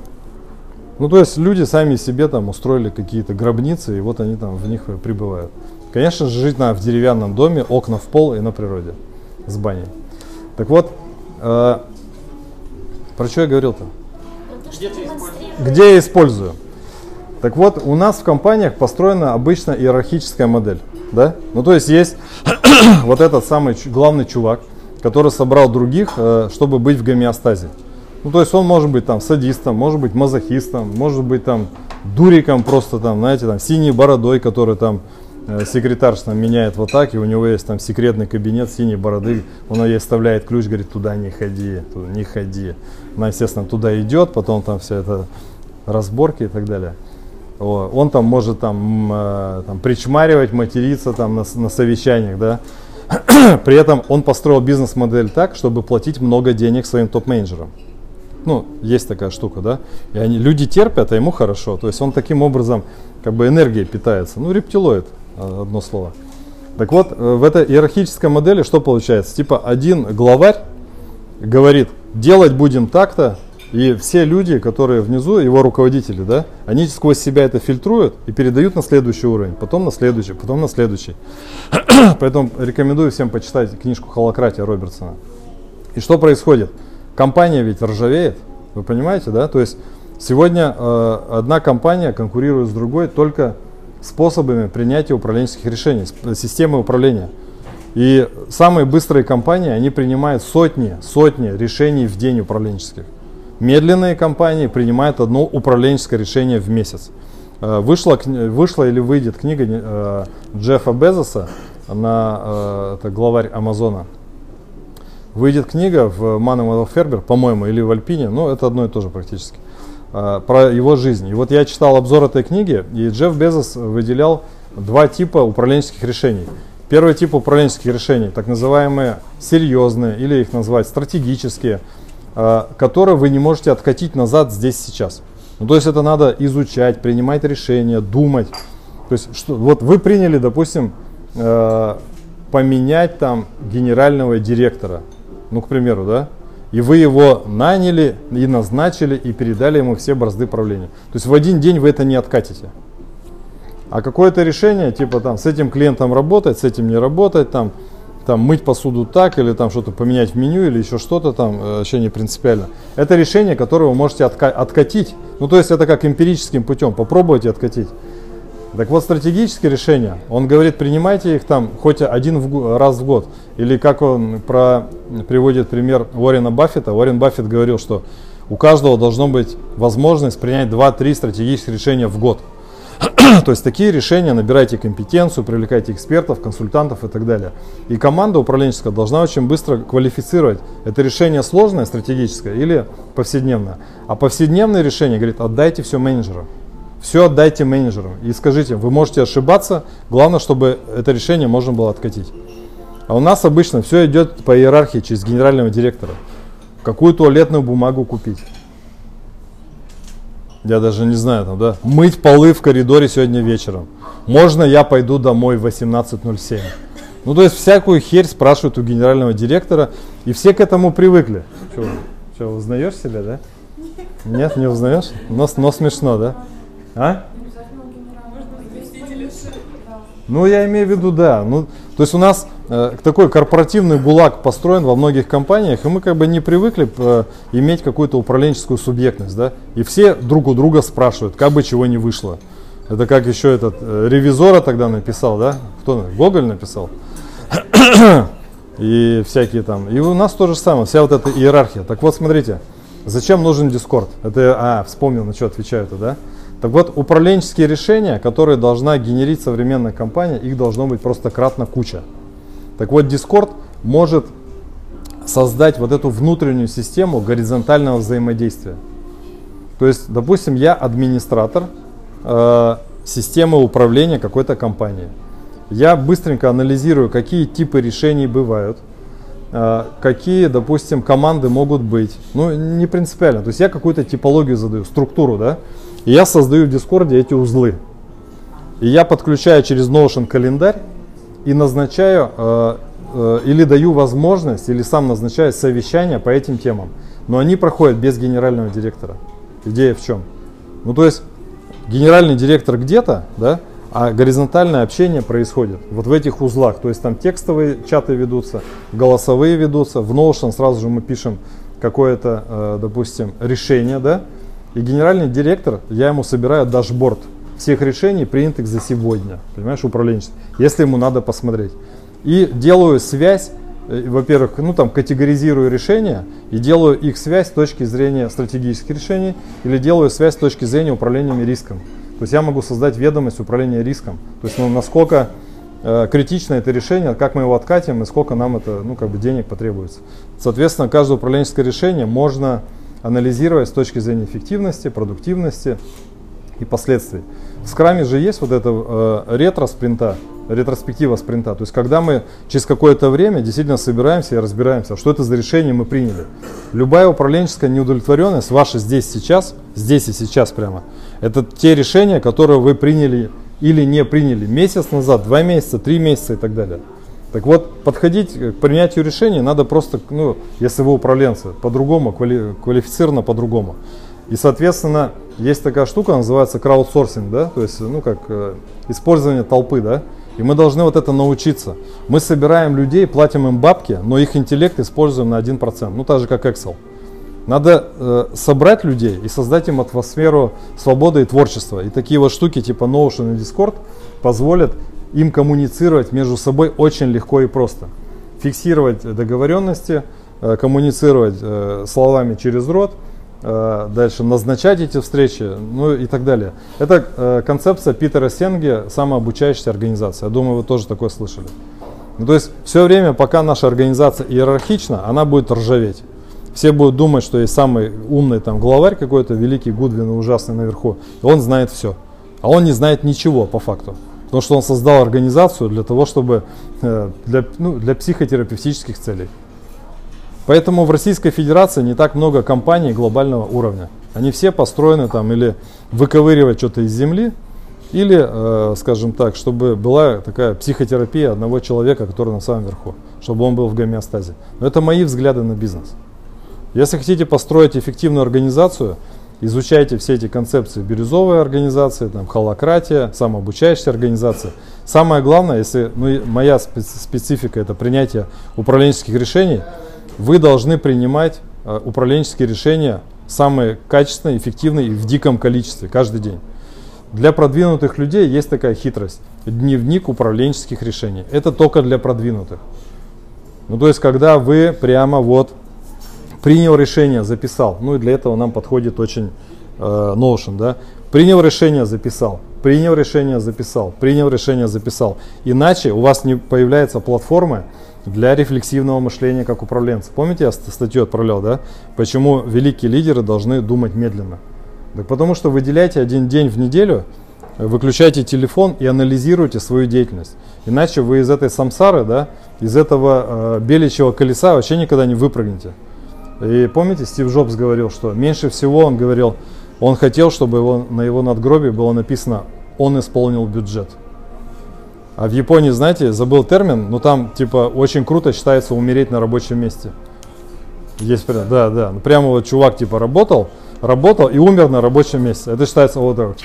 Ну, то есть люди сами себе там устроили какие-то гробницы, и вот они там в них э, пребывают. Конечно же, жить надо в деревянном доме, окна в пол и на природе, с баней. Так вот, э, про что я говорил-то? Где ты используешь? Где я использую? Так вот, у нас в компаниях построена обычно иерархическая модель. Да? Ну, то есть есть <clears throat> вот этот самый главный чувак, который собрал других, э, чтобы быть в гомеостазе. Ну, то есть он может быть там садистом, может быть мазохистом, может быть там дуриком просто там, знаете, там синей бородой, который там э, секретарь там меняет вот так, и у него есть там секретный кабинет синей бороды, он ей вставляет ключ, говорит, туда не ходи, туда не ходи. Она, естественно, туда идет, потом там все это разборки и так далее. О, Он там может там, э, там причмаривать, материться там на, на совещаниях, да. <clears throat> При этом он построил бизнес-модель так, чтобы платить много денег своим топ-менеджерам. Ну, есть такая штука, да. И они, люди терпят, а ему хорошо. То есть он таким образом как бы энергией питается. Ну, рептилоид, э, одно слово. Так вот, э, в этой иерархической модели что получается? Типа один главарь говорит, делать будем так-то, и все люди, которые внизу, его руководители, да, они сквозь себя это фильтруют и передают на следующий уровень, потом на следующий, потом на следующий. <clears throat> Поэтому рекомендую всем почитать книжку «Холократия» Робертсона. И что происходит? Компания ведь ржавеет, вы понимаете, да? То есть сегодня э, одна компания конкурирует с другой только способами принятия управленческих решений, с- системы управления. И самые быстрые компании, они принимают сотни, сотни решений в день управленческих. Медленные компании принимают одно управленческое решение в месяц. Э, Вышла, вышла или выйдет книга э, Джеффа Безоса, на, э, это главарь Амазона. Выйдет книга в Мануэл Фербер, по-моему, или в Альпине, ну это одно и то же практически, э, про его жизнь. И вот я читал обзор этой книги, и Джефф Безос выделял два типа управленческих решений. Первый тип управленческих решений, так называемые серьезные, или их назвать стратегические, э, которые вы не можете откатить назад здесь сейчас. Ну, то есть это надо изучать, принимать решения, думать. То есть что, вот вы приняли, допустим, э, поменять там генерального директора, ну, к примеру, да, и вы его наняли и назначили и передали ему все бразды правления. То есть в один день вы это не откатите. А какое-то решение, типа там с этим клиентом работать, с этим не работать, там, там мыть посуду так, или там что-то поменять в меню, или еще что-то там, э, вообще не принципиально. Это решение, которое вы можете отка- откатить. Ну, то есть это как эмпирическим путем, попробуйте откатить. Так вот, стратегические решения, он говорит, принимайте их там хоть один в раз в год. Или как он про, приводит пример Уоррена Баффета. Уоррен Баффет говорил, что у каждого должно быть возможность принять 2-3 стратегических решения в год. <clears throat> То есть такие решения набирайте компетенцию, привлекайте экспертов, консультантов и так далее. И команда управленческая должна очень быстро квалифицировать, это решение сложное, стратегическое или повседневное. А повседневное решение говорит, отдайте все менеджеру. Все отдайте менеджеру и скажите, вы можете ошибаться, главное, чтобы это решение можно было откатить. А у нас обычно все идет по иерархии через генерального директора. Какую туалетную бумагу купить? Я даже не знаю, там, да, мыть полы в коридоре сегодня вечером. Можно я пойду домой в 18.07? Ну, то есть всякую херь спрашивают у генерального директора, и все к этому привыкли. Что, что узнаешь себя, да? Нет, не узнаешь? Но, но смешно, да? А? Ну, я имею в виду, да. Ну, то есть у нас э, такой корпоративный гулаг построен во многих компаниях, и мы как бы не привыкли э, иметь какую-то управленческую субъектность, да. И все друг у друга спрашивают, как бы чего не вышло. Это как еще этот э, ревизора тогда написал, да? Кто? Гоголь написал. <coughs> и всякие там. И у нас то же самое, вся вот эта иерархия. Так вот, смотрите, зачем нужен Discord? Это, а, вспомнил, на что отвечаю-то, да? Так вот, управленческие решения, которые должна генерить современная компания, их должно быть просто кратно куча. Так вот, Discord может создать вот эту внутреннюю систему горизонтального взаимодействия. То есть, допустим, я администратор э, системы управления какой-то компании. Я быстренько анализирую, какие типы решений бывают, э, какие, допустим, команды могут быть. Ну, не принципиально. То есть я какую-то типологию задаю, структуру, да. И я создаю в Дискорде эти узлы. И я подключаю через Notion календарь и назначаю э, э, или даю возможность, или сам назначаю совещания по этим темам. Но они проходят без генерального директора. Идея в чем? Ну, то есть, генеральный директор где-то, да, а горизонтальное общение происходит вот в этих узлах. То есть там текстовые чаты ведутся, голосовые ведутся. В Notion сразу же мы пишем какое-то, э, допустим, решение, да, и генеральный директор, я ему собираю дашборд всех решений, принятых за сегодня, понимаешь, управленческий, если ему надо посмотреть. И делаю связь, э, во-первых, ну там категоризирую решения и делаю их связь с точки зрения стратегических решений или делаю связь с точки зрения управления риском. То есть я могу создать ведомость управления риском. То есть ну, насколько э, критично это решение, как мы его откатим и сколько нам это ну, как бы денег потребуется. Соответственно, каждое управленческое решение можно анализировать с точки зрения эффективности, продуктивности и последствий. В скраме же есть вот это э, ретро-спринта, ретроспектива спринта. То есть когда мы через какое-то время действительно собираемся и разбираемся, что это за решение мы приняли. Любая управленческая неудовлетворенность ваша здесь сейчас, здесь и сейчас прямо, это те решения, которые вы приняли или не приняли месяц назад, два месяца, три месяца и так далее. Так вот, подходить к принятию решений надо просто, ну, если вы управленцы, по-другому, квали, квалифицированно по-другому. И, соответственно, есть такая штука, называется краудсорсинг, да, то есть, ну, как э, использование толпы, да, и мы должны вот это научиться. Мы собираем людей, платим им бабки, но их интеллект используем на 1%, ну, так же, как Excel. Надо э, собрать людей и создать им атмосферу свободы и творчества. И такие вот штуки типа Notion и Discord позволят им коммуницировать между собой очень легко и просто. Фиксировать договоренности, э, коммуницировать э, словами через рот, э, дальше назначать эти встречи, ну и так далее. Это концепция Питера Сенге, самообучающаяся организация. Я думаю, вы тоже такое слышали. Ну, то есть все время, пока наша организация иерархична, она будет ржаветь. Все будут думать, что есть самый умный там главарь какой-то, великий Гудвин ужасный наверху, он знает все. А он не знает ничего по факту. Потому что он создал организацию для того, чтобы э, для, ну, для психотерапевтических целей. Поэтому в Российской Федерации не так много компаний глобального уровня. Они все построены там или выковыривать что-то из земли, или, э, скажем так, чтобы была такая психотерапия одного человека, который на самом верху, чтобы он был в гомеостазе. Но это мои взгляды на бизнес. Если хотите построить эффективную организацию, изучайте все эти концепции бирюзовой организации, там, холократия, самообучающаяся организация. Самое главное, если ну, моя специфика это принятие управленческих решений, вы должны принимать э, управленческие решения самые качественные, эффективные и в диком количестве каждый день. Для продвинутых людей есть такая хитрость. Дневник управленческих решений. Это только для продвинутых. Ну, то есть, когда вы прямо вот принял решение, записал. Ну и для этого нам подходит очень э, Notion, да. Принял решение, записал. Принял решение, записал. Принял решение, записал. Иначе у вас не появляется платформа для рефлексивного мышления как управленца. Помните, я ст- статью отправлял, да? Почему великие лидеры должны думать медленно? Так потому что выделяйте один день в неделю, выключайте телефон и анализируйте свою деятельность. Иначе вы из этой самсары, да, из этого э, беличьего колеса вообще никогда не выпрыгнете. И помните, Стив Джобс говорил, что меньше всего он говорил, он хотел, чтобы его, на его надгробии было написано «он исполнил бюджет». А в Японии, знаете, забыл термин, но там типа очень круто считается умереть на рабочем месте. Есть прям, да, да. Ну, Прямо вот чувак типа работал, работал и умер на рабочем месте. Это считается вот так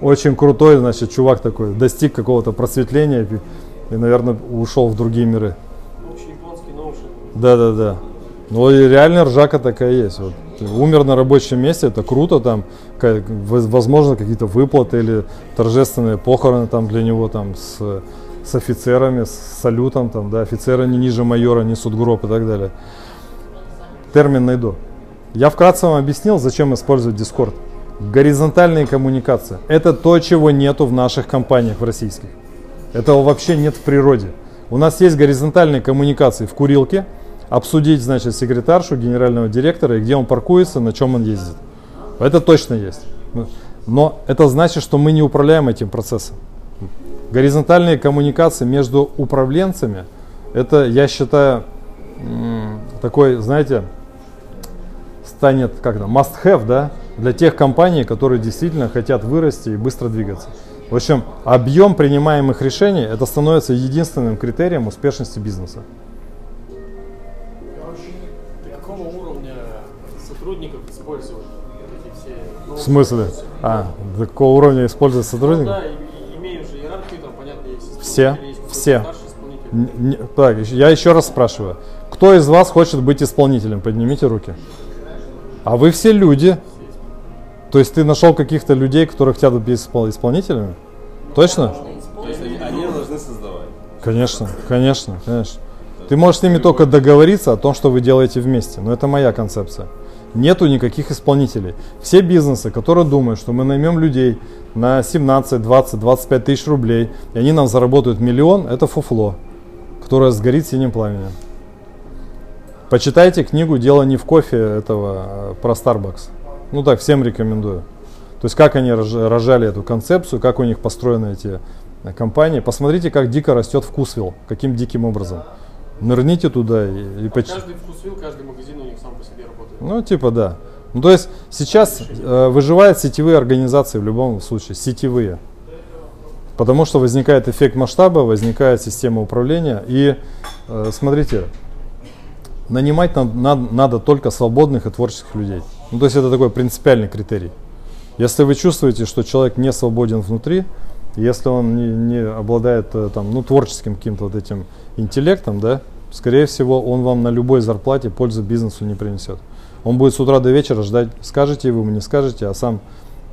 очень крутой, значит, чувак такой, достиг какого-то просветления и, и, наверное, ушел в другие миры. Общий японский ноушен. Да, да, да. Ну и реально ржака такая есть. Вот. Умер на рабочем месте, это круто, там, возможно, какие-то выплаты или торжественные похороны там для него там с, с офицерами, с салютом, там, да, офицеры не ниже майора несут гроб и так далее. Термин найду. Я вкратце вам объяснил, зачем использовать Discord. Горизонтальные коммуникации. Это то, чего нету в наших компаниях в российских. Этого вообще нет в природе. У нас есть горизонтальные коммуникации в курилке, обсудить, значит, секретаршу, генерального директора, и где он паркуется, на чем он ездит. Это точно есть. Но это значит, что мы не управляем этим процессом. Горизонтальные коммуникации между управленцами, это, я считаю, такой, знаете, станет как то must have, да, для тех компаний, которые действительно хотят вырасти и быстро двигаться. В общем, объем принимаемых решений это становится единственным критерием успешности бизнеса. В смысле? А, до какого уровня используют Ну, сотрудники? да, и- и имею же иерархию, там, понятно, есть Все, есть все. не- так, я еще раз спрашиваю. Кто из вас хочет быть исполнителем? Поднимите руки. А вы все люди. То есть ты нашел каких-то людей, которые хотят быть испол- исполнителями? Точно? То есть они, они должны создавать. Конечно, конечно, конечно. Ты можешь с ними только договориться о том, что вы делаете вместе. Но это моя концепция. Нету никаких исполнителей. Все бизнесы, которые думают, что мы наймем людей на 17, 20, 25 тысяч рублей, и они нам заработают миллион, это фуфло, которое сгорит синим пламенем. Почитайте книгу «Дело не в кофе» этого э, про Starbucks. Ну так, всем рекомендую. То есть как они рож- рожали эту концепцию, как у них построены эти э, компании. Посмотрите, как дико растет вкусвилл, каким диким образом. Нырните туда и, и поч- Каждый вкусвилл, каждый магазин у них сам по себе работает. Ну, типа да. Ну, то есть сейчас э, выживают сетевые организации в любом случае, сетевые. Потому что возникает эффект масштаба, возникает система управления. И э, смотрите, нанимать над- над- надо только свободных и творческих людей. Ну, то есть это такой принципиальный критерий. Если вы чувствуете, что человек не свободен внутри, если он не, не обладает э, там, ну, творческим каким-то вот этим интеллектом, да, скорее всего, он вам на любой зарплате пользы бизнесу не принесет. Он будет с утра до вечера ждать, скажете вы не скажете, а сам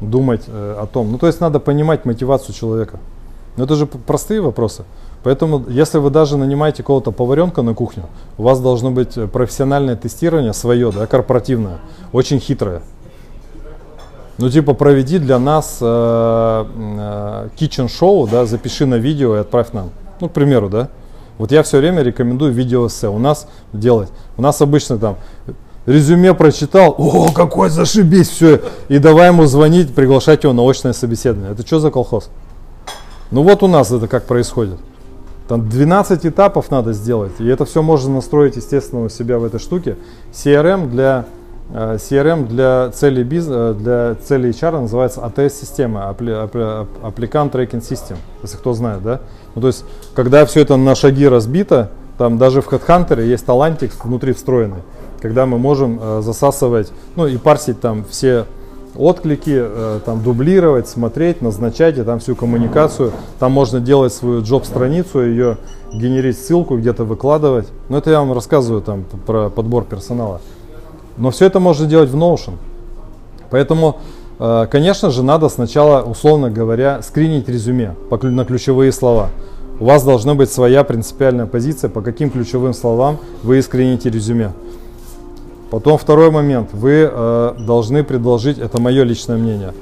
думать э, о том. Ну, то есть надо понимать мотивацию человека. Но это же простые вопросы. Поэтому, если вы даже нанимаете кого-то поваренка на кухню, у вас должно быть э, профессиональное тестирование свое, да, корпоративное, очень хитрое. Ну, типа, проведи для нас э, э, kitchen шоу, да, запиши на видео и отправь нам. Ну, к примеру, да. Вот я все время рекомендую видеоэссе у нас делать. У нас обычно там резюме прочитал, о, какой зашибись, все, и давай ему звонить, приглашать его на очное собеседование. Это что за колхоз? Ну вот у нас это как происходит. Там 12 этапов надо сделать, и это все можно настроить, естественно, у себя в этой штуке. CRM для, э, CRM для целей, биз, э, для целей HR называется ATS-система, Appli- Appli- Applicant Tracking System, если кто знает, да? Ну, то есть, когда все это на шаги разбито, там даже в HeadHunter есть талантик внутри встроенный, когда мы можем э, засасывать, ну и парсить там все отклики, э, там дублировать, смотреть, назначать и там всю коммуникацию. Там можно делать свою джоб-страницу, ее генерить ссылку, где-то выкладывать. Но это я вам рассказываю там про подбор персонала. Но все это можно делать в Notion. Поэтому, э, конечно же, надо сначала, условно говоря, скринить резюме по на ключевые слова. У вас должна быть своя принципиальная позиция, по каким ключевым словам вы скрините резюме. Потом второй момент. Вы э, должны предложить, это мое личное мнение,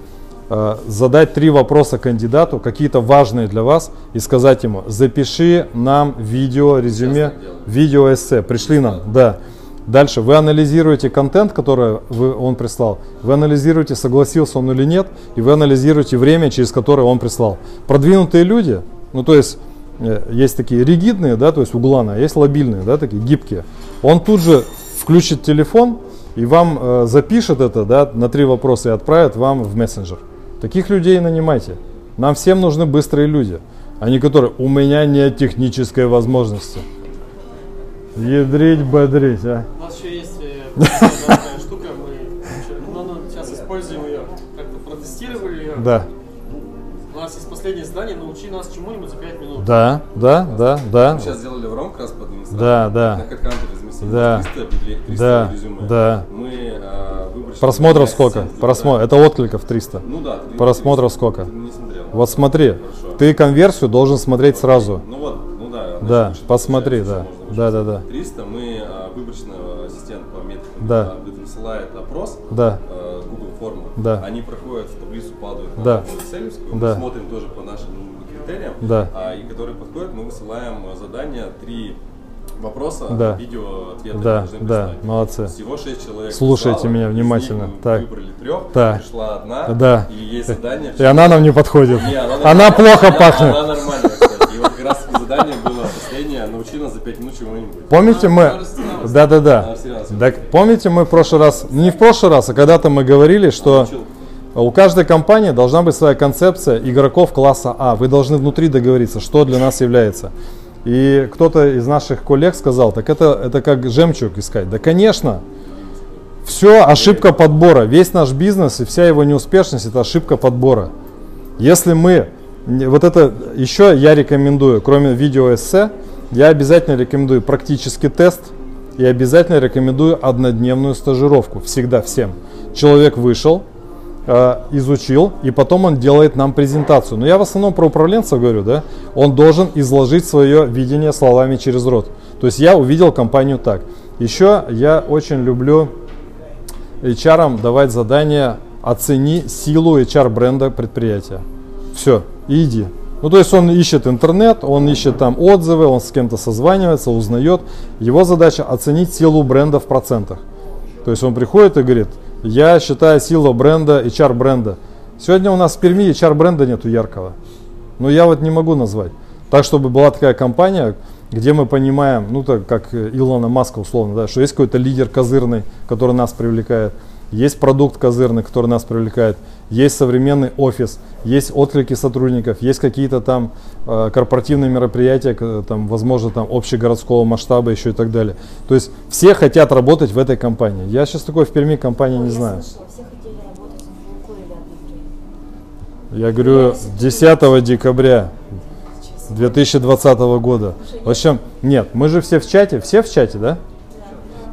э, задать три вопроса кандидату, какие-то важные для вас, и сказать ему, запиши нам видео, резюме, видео эссе, пришли нам, да. Дальше вы анализируете контент, который вы, он прислал, вы анализируете, согласился он или нет, и вы анализируете время, через которое он прислал. Продвинутые люди, ну то есть э, есть такие ригидные, да, то есть угланы, а есть лобильные, да, такие гибкие. Он тут же включит телефон и вам э, запишет это, да, на три вопроса и отправит вам в мессенджер. Таких людей нанимайте. Нам всем нужны быстрые люди, а не которые «у меня нет технической возможности». Ядрить, бодрить, а. У нас еще есть э, такая штука, мы ну, сейчас используем ее, как-то протестировали ее. Да, У нас есть последнее задание, научи нас чему-нибудь за 5 минут. да, да, да, да, Мы сейчас сделали в как раз под. Да, да. На Разместили Да. 300, объявле- 300 Да, резюме. да. Мы а. Просмотров сколько? Просмотр, да. это откликов 300. Ну да. 300. Просмотров сколько? Не смотрел. Вот смотри, Хорошо. ты конверсию должен смотреть сразу. Ну вот, ну да. Да, посмотри, да. Да, учиться. да, да. 300 мы а, выборочного ассистента по метрикам Да. а, высылает опрос, Да. а, Google форму. Да. Они проходят в таблицу, падают Да. на Excelевскую, Да. мы смотрим тоже по нашим критериям, Да. а, и которые подходят, мы высылаем а, задание, три вопроса, Да. видео ответы Да, должны да, прислать. молодцы. Всего 6 человек. Слушайте прислало, меня внимательно. Так. выбрали трех, Так. пришла одна, Да. и есть задание. И она нам не подходит. Не, она, Она плохо Она- пахнет. Она нормальная, кстати. И вот как раз задание было последнее, научи нас за 5 минут чему-нибудь. Помните мы... Да, да, да. Так, помните мы в прошлый раз, не в прошлый раз, а когда-то мы говорили, что у каждой компании должна быть своя концепция игроков класса А. Вы должны внутри договориться, что для нас является. И кто-то из наших коллег сказал, так это, это как жемчуг искать. Да, конечно. Все ошибка подбора. Весь наш бизнес и вся его неуспешность это ошибка подбора. Если мы, вот это еще я рекомендую, кроме видео эссе, я обязательно рекомендую практический тест и обязательно рекомендую однодневную стажировку. Всегда всем. Человек вышел, изучил, и потом он делает нам презентацию. Но я в основном про управленцев говорю, да, он должен изложить свое видение словами через рот. То есть я увидел компанию так. Еще я очень люблю HR давать задание оцени силу HR бренда предприятия. Все, иди. Ну, то есть он ищет интернет, он ищет там отзывы, он с кем-то созванивается, узнает. Его задача оценить силу бренда в процентах. То есть он приходит и говорит, я считаю силу бренда, HR бренда. Сегодня у нас в Перми HR бренда нету яркого. Но я вот не могу назвать. Так, чтобы была такая компания, где мы понимаем, ну так как Илона Маска условно, да, что есть какой-то лидер козырный, который нас привлекает, есть продукт козырный, который нас привлекает, есть современный офис, есть отклики сотрудников, есть какие-то там э, корпоративные мероприятия, там, возможно, там общегородского масштаба еще и так далее. То есть все хотят работать в этой компании. Я сейчас такой в Перми компании не Я знаю. слышала, все хотели работать в одно время. Я говорю, 10 декабря 2020 года. В общем, нет, мы же все в чате, все в чате, да?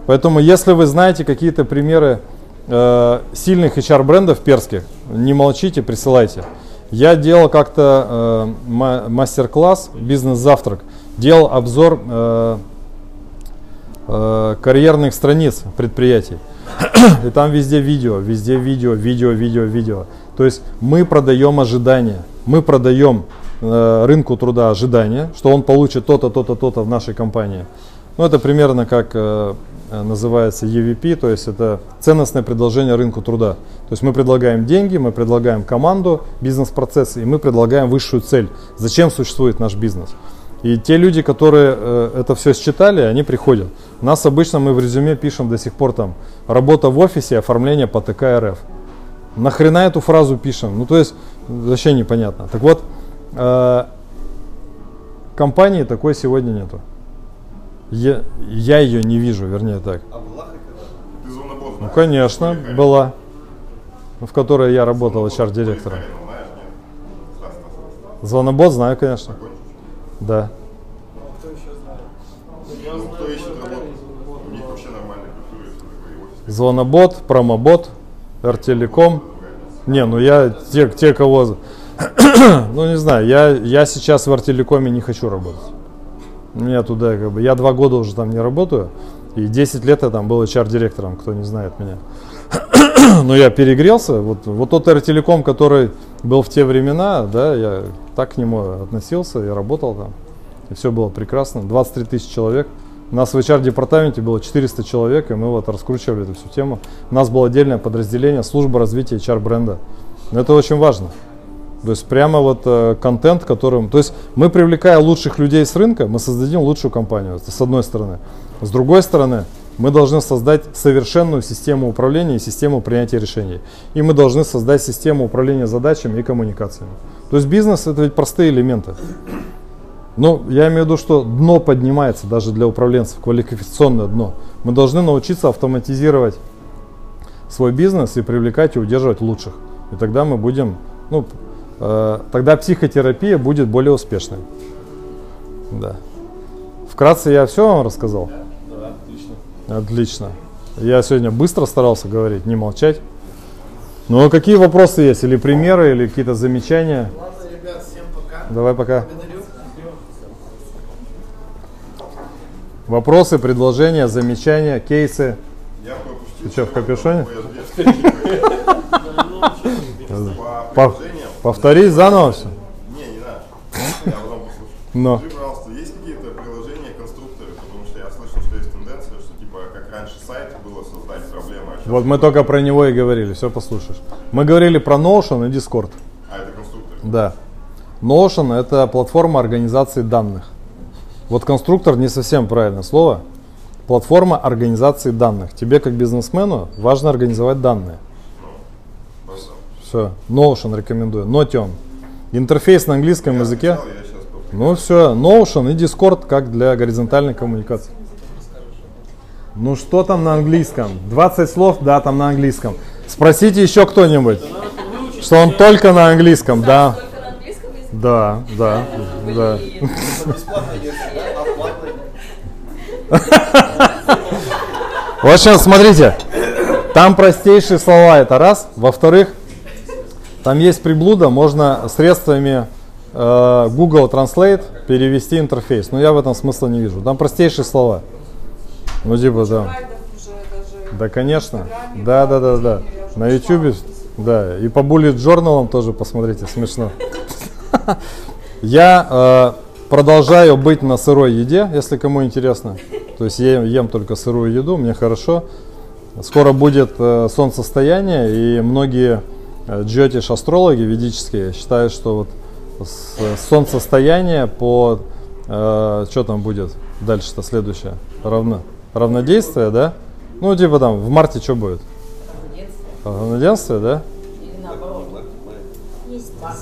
Поэтому, если вы знаете какие-то примеры э, сильных HR-брендов перских, не молчите, присылайте. Я делал как-то э, ма- мастер-класс «Бизнес-завтрак», делал обзор э, э, карьерных страниц предприятий. И там везде видео, везде видео, видео, видео, видео. То есть мы продаем ожидания, мы продаем э, рынку труда ожидания, что он получит то-то, то-то, то-то в нашей компании. Ну, это примерно как э, э, называется EVP, то есть это ценностное предложение рынку труда. То есть мы предлагаем деньги, мы предлагаем команду, бизнес-процессы, и мы предлагаем высшую цель. Зачем существует наш бизнес? И те люди, которые э, это все считали, они приходят. У нас обычно мы в резюме пишем до сих пор там работа в офисе, оформление по ТК РФ. Нахрена эту фразу пишем? Ну то есть вообще непонятно. Так вот, э, компании такой сегодня нету. Я, я ее не вижу, вернее так. Босс Ну конечно, была, в которой я работал HR-директором. Звонобот знаю, конечно. Да. Ну, офис Звонобот, промобот, Ртелеком. Не, ну я те, те кого... <clears throat> ну не знаю, я, я сейчас в Артелекоме не хочу работать. Меня туда как бы... Я два года уже там не работаю. И 10 лет я там был HR-директором, кто не знает меня. <clears throat> но я перегрелся. Вот, вот тот Телеком, который был в те времена, да, я так к нему относился и работал там. И все было прекрасно. 23 тысячи человек. У нас в HR-департаменте было 400 человек, и мы вот раскручивали эту всю тему. У нас было отдельное подразделение служба развития HR-бренда. Это очень важно. То есть прямо вот э, контент, которым... То есть мы, привлекая лучших людей с рынка, мы создадим лучшую компанию, с одной стороны. С другой стороны, мы должны создать совершенную систему управления и систему принятия решений. И мы должны создать систему управления задачами и коммуникациями. То есть бизнес это ведь простые элементы. Но я имею в виду, что дно поднимается даже для управленцев, квалификационное дно. Мы должны научиться автоматизировать свой бизнес и привлекать и удерживать лучших. И тогда мы будем, ну, тогда психотерапия будет более успешной. Да. Вкратце я все вам рассказал? Да, отлично. Отлично. Я сегодня быстро старался говорить, не молчать. Ну, а какие вопросы есть? Или примеры, или какие-то замечания? Ладно, ребят, всем пока. Давай пока. Благодарю. Вопросы, предложения, замечания, кейсы. Я пропустил. Ты что, в капюшоне? <laughs> По. Повтори заново все. Не, не надо. Я потом послушаю. Но. Скажи, пожалуйста, есть какие-то приложения, конструкторы? Потому что я слышал, что есть тенденция, что типа как раньше сайт было создать проблемы, а. Вот мы только про него и говорили, все послушаешь. Мы говорили про Notion и Discord. А, это конструктор. Да. Notion это платформа организации данных. Вот конструктор не совсем правильное слово. Платформа организации данных. Тебе как бизнесмену важно организовать данные. Все. Notion рекомендую. Notion. Интерфейс на английском языке. Я сейчас попробую. Ну все, Notion и Discord как для горизонтальной коммуникации. Ну что там на английском? 20 слов, да, там на английском. Спросите еще кто-нибудь, что он только на английском, да. Языке? Да, да, да. В общем, смотрите, там простейшие слова, это раз. Во-вторых, там есть приблуда, можно средствами э, Google Translate перевести интерфейс. Но я в этом смысла не вижу. Там простейшие слова. Ну, типа, да. Да, конечно. Да, да, да, да. На. YouTube, да. И по Bullet Journal тоже посмотрите, смешно. <laughs> Я э, продолжаю быть на сырой еде, если кому интересно. То есть я ем только сырую еду, мне хорошо. Скоро будет э, солнцестояние, и многие джотиш-астрологи ведические считают, что вот с- солнцестояние по... что там будет дальше-то следующее? Равно, равнодействие, да? Ну, типа там, в марте что будет? Равноденствие, да?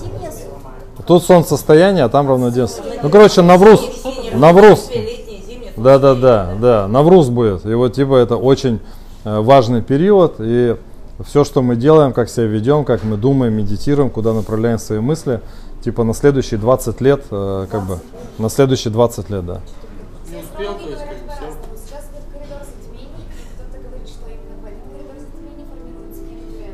Зимнее солнце. Тут солнцестояние, а там равноденствие. Ну, короче, Навруз. Навруз. Да, да, да, да. Навруз будет. И вот типа это очень э, важный период. И все, что мы делаем, как себя ведем, как мы думаем, медитируем, куда направляем свои мысли, типа на следующие 20 лет, э, как бы, на следующие 20 лет, да. Не успел, то есть, как бы все. Сейчас идет коридор затмений, и кто-то говорит, что именно в этот коридор затмений формируются некоторые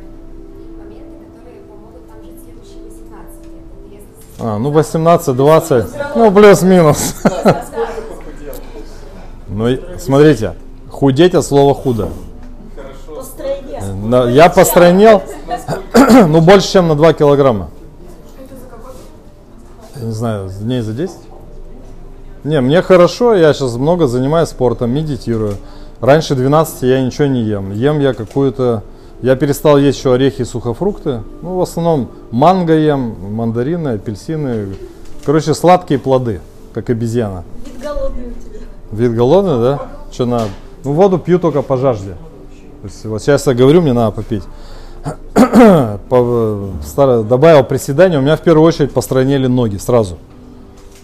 моменты, которые помогут нам жить следующие 18 лет. Это если с- А, ну 18-20, ну плюс-минус. Ну, смотрите, худеть от слова худо. На- Я постройнел, <clears throat> ну больше, чем на 2 килограмма. Не знаю, дней за 10? Не, мне хорошо, я сейчас много занимаюсь спортом, медитирую. Раньше 12 я ничего не ем. Ем я какую-то... Я перестал есть еще орехи и сухофрукты. Ну, в основном манго ем, мандарины, апельсины. Короче, сладкие плоды, как обезьяна. Вид голодный у тебя. Вид голодный, да? Что надо? Ну, воду пью только по жажде. Есть, вот сейчас я говорю, мне надо попить. <coughs> По- старо- добавил приседания, у меня в первую очередь постройнели ноги сразу.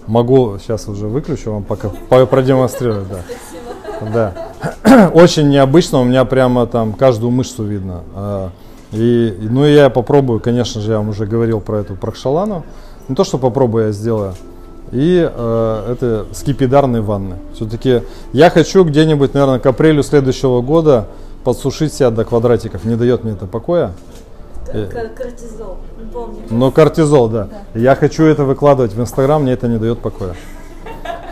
Могу, сейчас уже выключу вам пока по- продемонстрировать, да. Да. <coughs> Очень необычно, у меня прямо там каждую мышцу видно. А, и- ну и я попробую, конечно же, я вам уже говорил про эту прокшалану. Не то, что попробую, я сделаю. И э, это скипидарные ванны. Все-таки я хочу где-нибудь, наверное, к апрелю следующего года подсушить себя до квадратиков. Не дает мне это покоя. Э. Кортизол. Помню. Но кортизол, да. Я хочу это выкладывать в Инстаграм, мне это не дает покоя.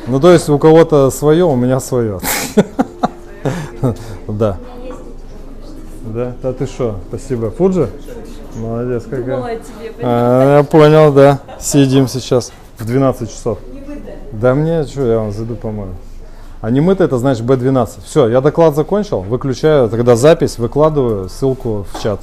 Ну, то есть у кого-то свое, у меня свое. <laughs> Да. Да? Да ты что? Спасибо. Фуджи? Молодец какая. А, я понял, да. Сидим сейчас в 12 часов. Да мне, что, я вам зайду помою. А не это значит B12. Все, я доклад закончил, выключаю тогда запись, выкладываю ссылку в чат.